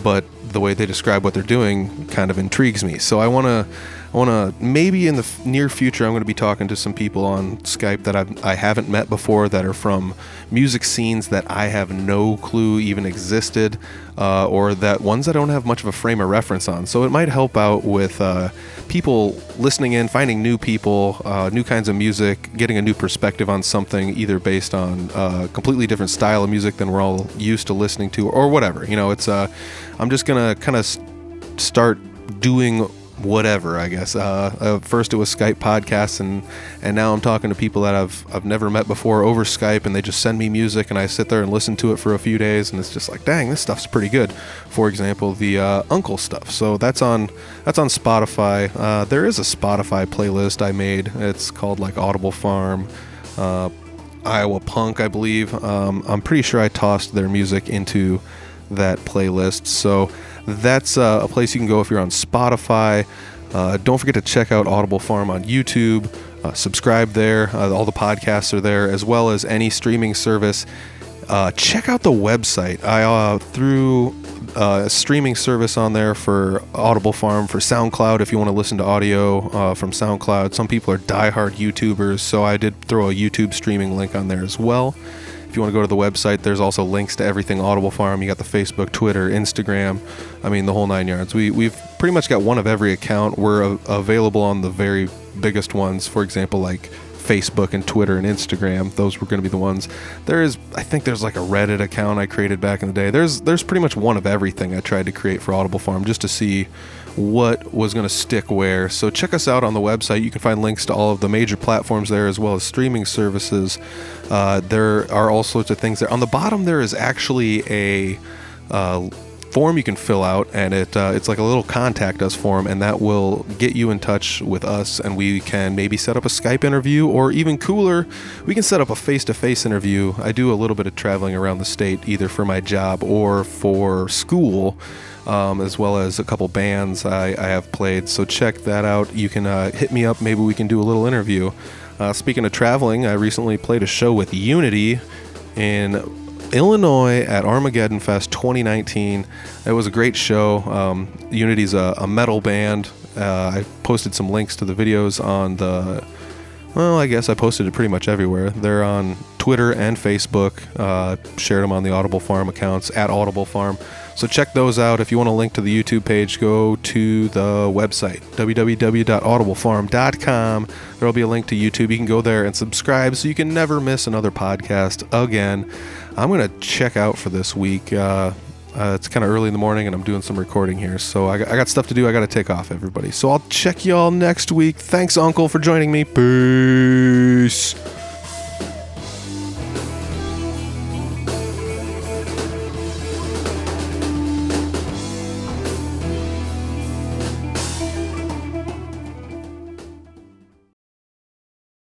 but the way they describe what they're doing kind of intrigues me. So I want to. I want to maybe in the f- near future I'm going to be talking to some people on Skype that I've, I haven't met before that are from music scenes that I have no clue even existed, uh, or that ones I don't have much of a frame of reference on. So it might help out with uh, people listening in, finding new people, uh, new kinds of music, getting a new perspective on something, either based on a completely different style of music than we're all used to listening to, or whatever. You know, it's uh, I'm just gonna kind of start doing whatever I guess. Uh, uh, first it was Skype podcasts, and and now I'm talking to people that I've I've never met before over Skype, and they just send me music, and I sit there and listen to it for a few days, and it's just like, dang, this stuff's pretty good. For example, the uh, Uncle stuff. So that's on that's on Spotify. Uh, there is a Spotify playlist I made. It's called like Audible Farm. Uh, Iowa Punk, I believe. Um, I'm pretty sure I tossed their music into that playlist. So that's uh, a place you can go if you're on Spotify. Uh, don't forget to check out Audible Farm on YouTube. Uh, subscribe there. Uh, all the podcasts are there, as well as any streaming service. Uh, check out the website. I uh, uh, a streaming service on there for Audible Farm for SoundCloud if you want to listen to audio from SoundCloud. Some people are diehard YouTubers, so I did throw a YouTube streaming link on there as well. If you want to go to the website, there's also links to everything Audible Farm. You got the Facebook, Twitter, Instagram. I mean, the whole nine yards. We we've pretty much got one of every account. We're a- available on the very biggest ones. For example, like Facebook and Twitter and Instagram. Those were going to be the ones. There is, I think, there's like a Reddit account I created back in the day. There's there's pretty much one of everything I tried to create for Audible Farm just to see what was going to stick where. So check us out on the website. You can find links to all of the major platforms there as well as streaming services. Uh, there are all sorts of things there. On the bottom, there is actually a uh, form you can fill out, and it uh, it's like a little contact us form, and that will get you in touch with us, and we can maybe set up a Skype interview, or even cooler, we can set up a face-to-face interview. I do a little bit of traveling around the state, either for my job or for school. Um, as well as a couple bands I, I have played. So check that out. You can uh, hit me up. Maybe we can do a little interview. Uh, speaking of traveling, I recently played a show with Unity in Illinois at Armageddon Fest 2019. It was a great show. Um, Unity's a, a metal band. Uh, I posted some links to the videos on the. Well, I guess I posted it pretty much everywhere. They're on Twitter and Facebook. Uh, shared them on the Audible Farm accounts at Audible Farm. So check those out. If you want a link to the YouTube page, go to the website www.audiblefarm.com. There will be a link to YouTube. You can go there and subscribe so you can never miss another podcast again. I'm going to check out for this week. Uh, uh, it's kind of early in the morning and I'm doing some recording here. So I got, I got stuff to do. I got to take off, everybody. So I'll check y'all next week. Thanks, Uncle, for joining me. Peace.